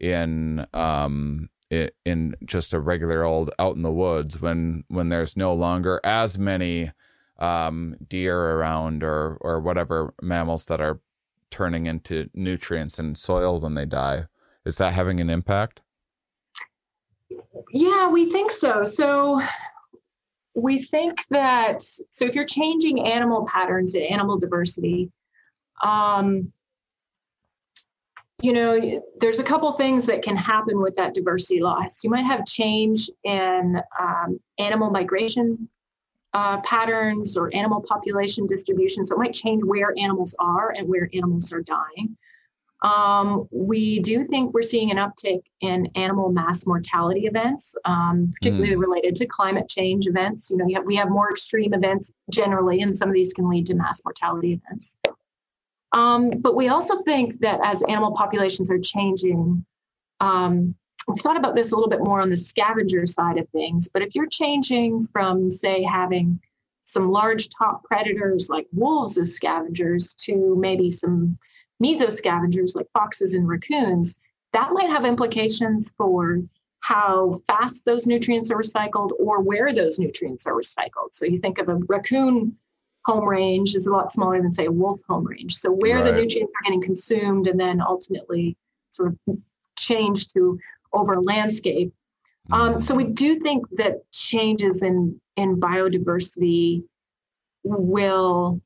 in um in just a regular old out in the woods when when there's no longer as many um, deer around or or whatever mammals that are turning into nutrients in soil when they die. Is that having an impact? Yeah we think so. So we think that so if you're changing animal patterns and animal diversity um, you know, there's a couple things that can happen with that diversity loss. You might have change in um, animal migration uh, patterns or animal population distribution. So it might change where animals are and where animals are dying. Um, we do think we're seeing an uptick in animal mass mortality events, um, particularly mm. related to climate change events. You know, you have, we have more extreme events generally, and some of these can lead to mass mortality events. Um, but we also think that as animal populations are changing, um, we've thought about this a little bit more on the scavenger side of things. But if you're changing from, say, having some large top predators like wolves as scavengers to maybe some meso scavengers like foxes and raccoons, that might have implications for how fast those nutrients are recycled or where those nutrients are recycled. So you think of a raccoon home range is a lot smaller than say a wolf home range. So where right. the nutrients are getting consumed and then ultimately sort of change to over landscape. Um, mm-hmm. so we do think that changes in in biodiversity will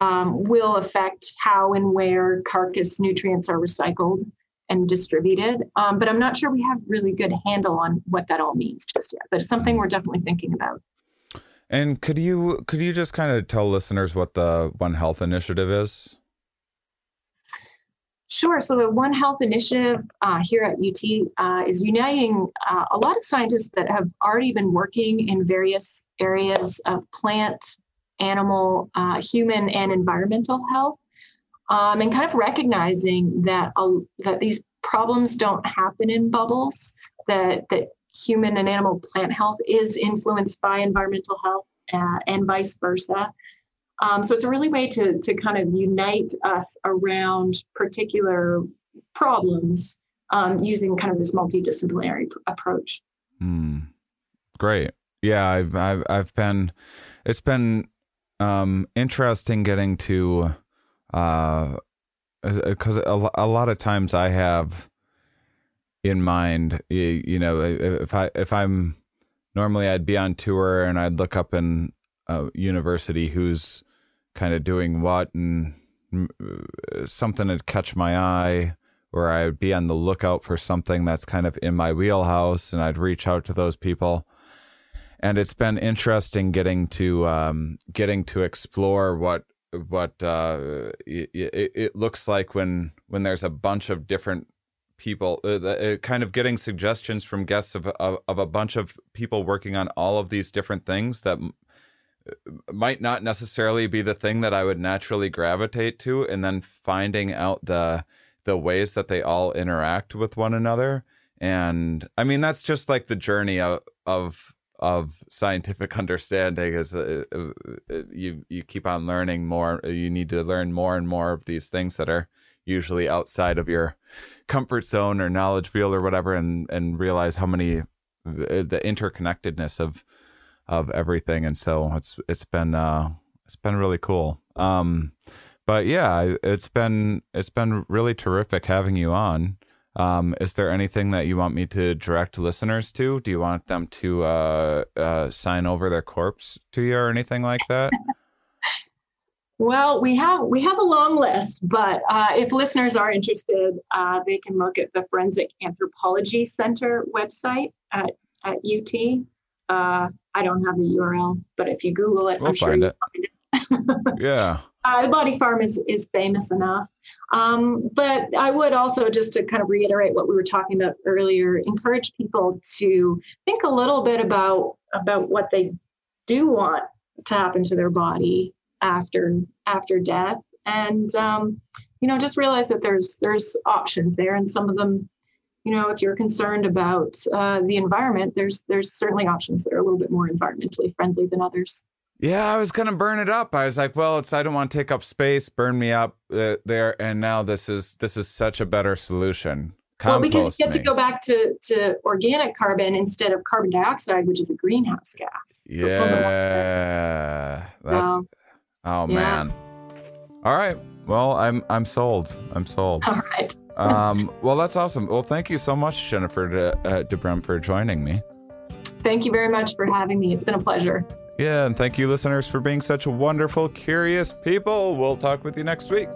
um, will affect how and where carcass nutrients are recycled and distributed. Um, but I'm not sure we have really good handle on what that all means just yet. But it's something mm-hmm. we're definitely thinking about. And could you could you just kind of tell listeners what the One Health initiative is? Sure. So the One Health initiative uh, here at UT uh, is uniting uh, a lot of scientists that have already been working in various areas of plant, animal, uh, human, and environmental health, um, and kind of recognizing that that these problems don't happen in bubbles. That that human and animal plant health is influenced by environmental health uh, and vice versa. Um, so it's a really way to, to kind of unite us around particular problems um, using kind of this multidisciplinary pr- approach. Mm. Great. Yeah, I've, I've, I've been, it's been um, interesting getting to, because uh, a, a lot of times I have, in mind. You, you know, if I if I'm normally I'd be on tour and I'd look up in a university who's kind of doing what and uh, something would catch my eye or I'd be on the lookout for something that's kind of in my wheelhouse and I'd reach out to those people. And it's been interesting getting to um, getting to explore what what uh, it, it, looks like when when there's a bunch of different people, uh, uh, kind of getting suggestions from guests of, of, of a bunch of people working on all of these different things that might not necessarily be the thing that I would naturally gravitate to, and then finding out the the ways that they all interact with one another. And I mean, that's just like the journey of of of scientific understanding is uh, uh, you you keep on learning more you need to learn more and more of these things that are usually outside of your comfort zone or knowledge field or whatever and and realize how many uh, the interconnectedness of of everything and so it's it's been uh it's been really cool. Um but yeah it's been it's been really terrific having you on. Um is there anything that you want me to direct listeners to? Do you want them to uh, uh sign over their corpse to you or anything like that? Well, we have we have a long list, but uh, if listeners are interested, uh, they can look at the Forensic Anthropology Center website at, at UT. Uh, I don't have the URL, but if you Google it, We'll I'm sure find you'll it. find it. Yeah. uh, the body farm is is famous enough um, but i would also just to kind of reiterate what we were talking about earlier encourage people to think a little bit about about what they do want to happen to their body after after death and um, you know just realize that there's there's options there and some of them you know if you're concerned about uh, the environment there's there's certainly options that are a little bit more environmentally friendly than others Yeah, I was gonna burn it up. I was like, well, it's I don't want to take up space, burn me up uh, there, and now this is this is such a better solution. Well, because Compost you get to go back to, to organic carbon instead of carbon dioxide, which is a greenhouse gas. So it's a little bit more- Yeah, that's So, oh yeah. man. All right, well, I'm I'm sold. I'm sold. all right. Um, well, that's awesome. Well, thank you so much, Jennifer De, uh, DeBruyn, for joining me. Thank you very much for having me. It's been a pleasure. Yeah, and thank you, listeners, for being such wonderful, curious people. We'll talk with you next week.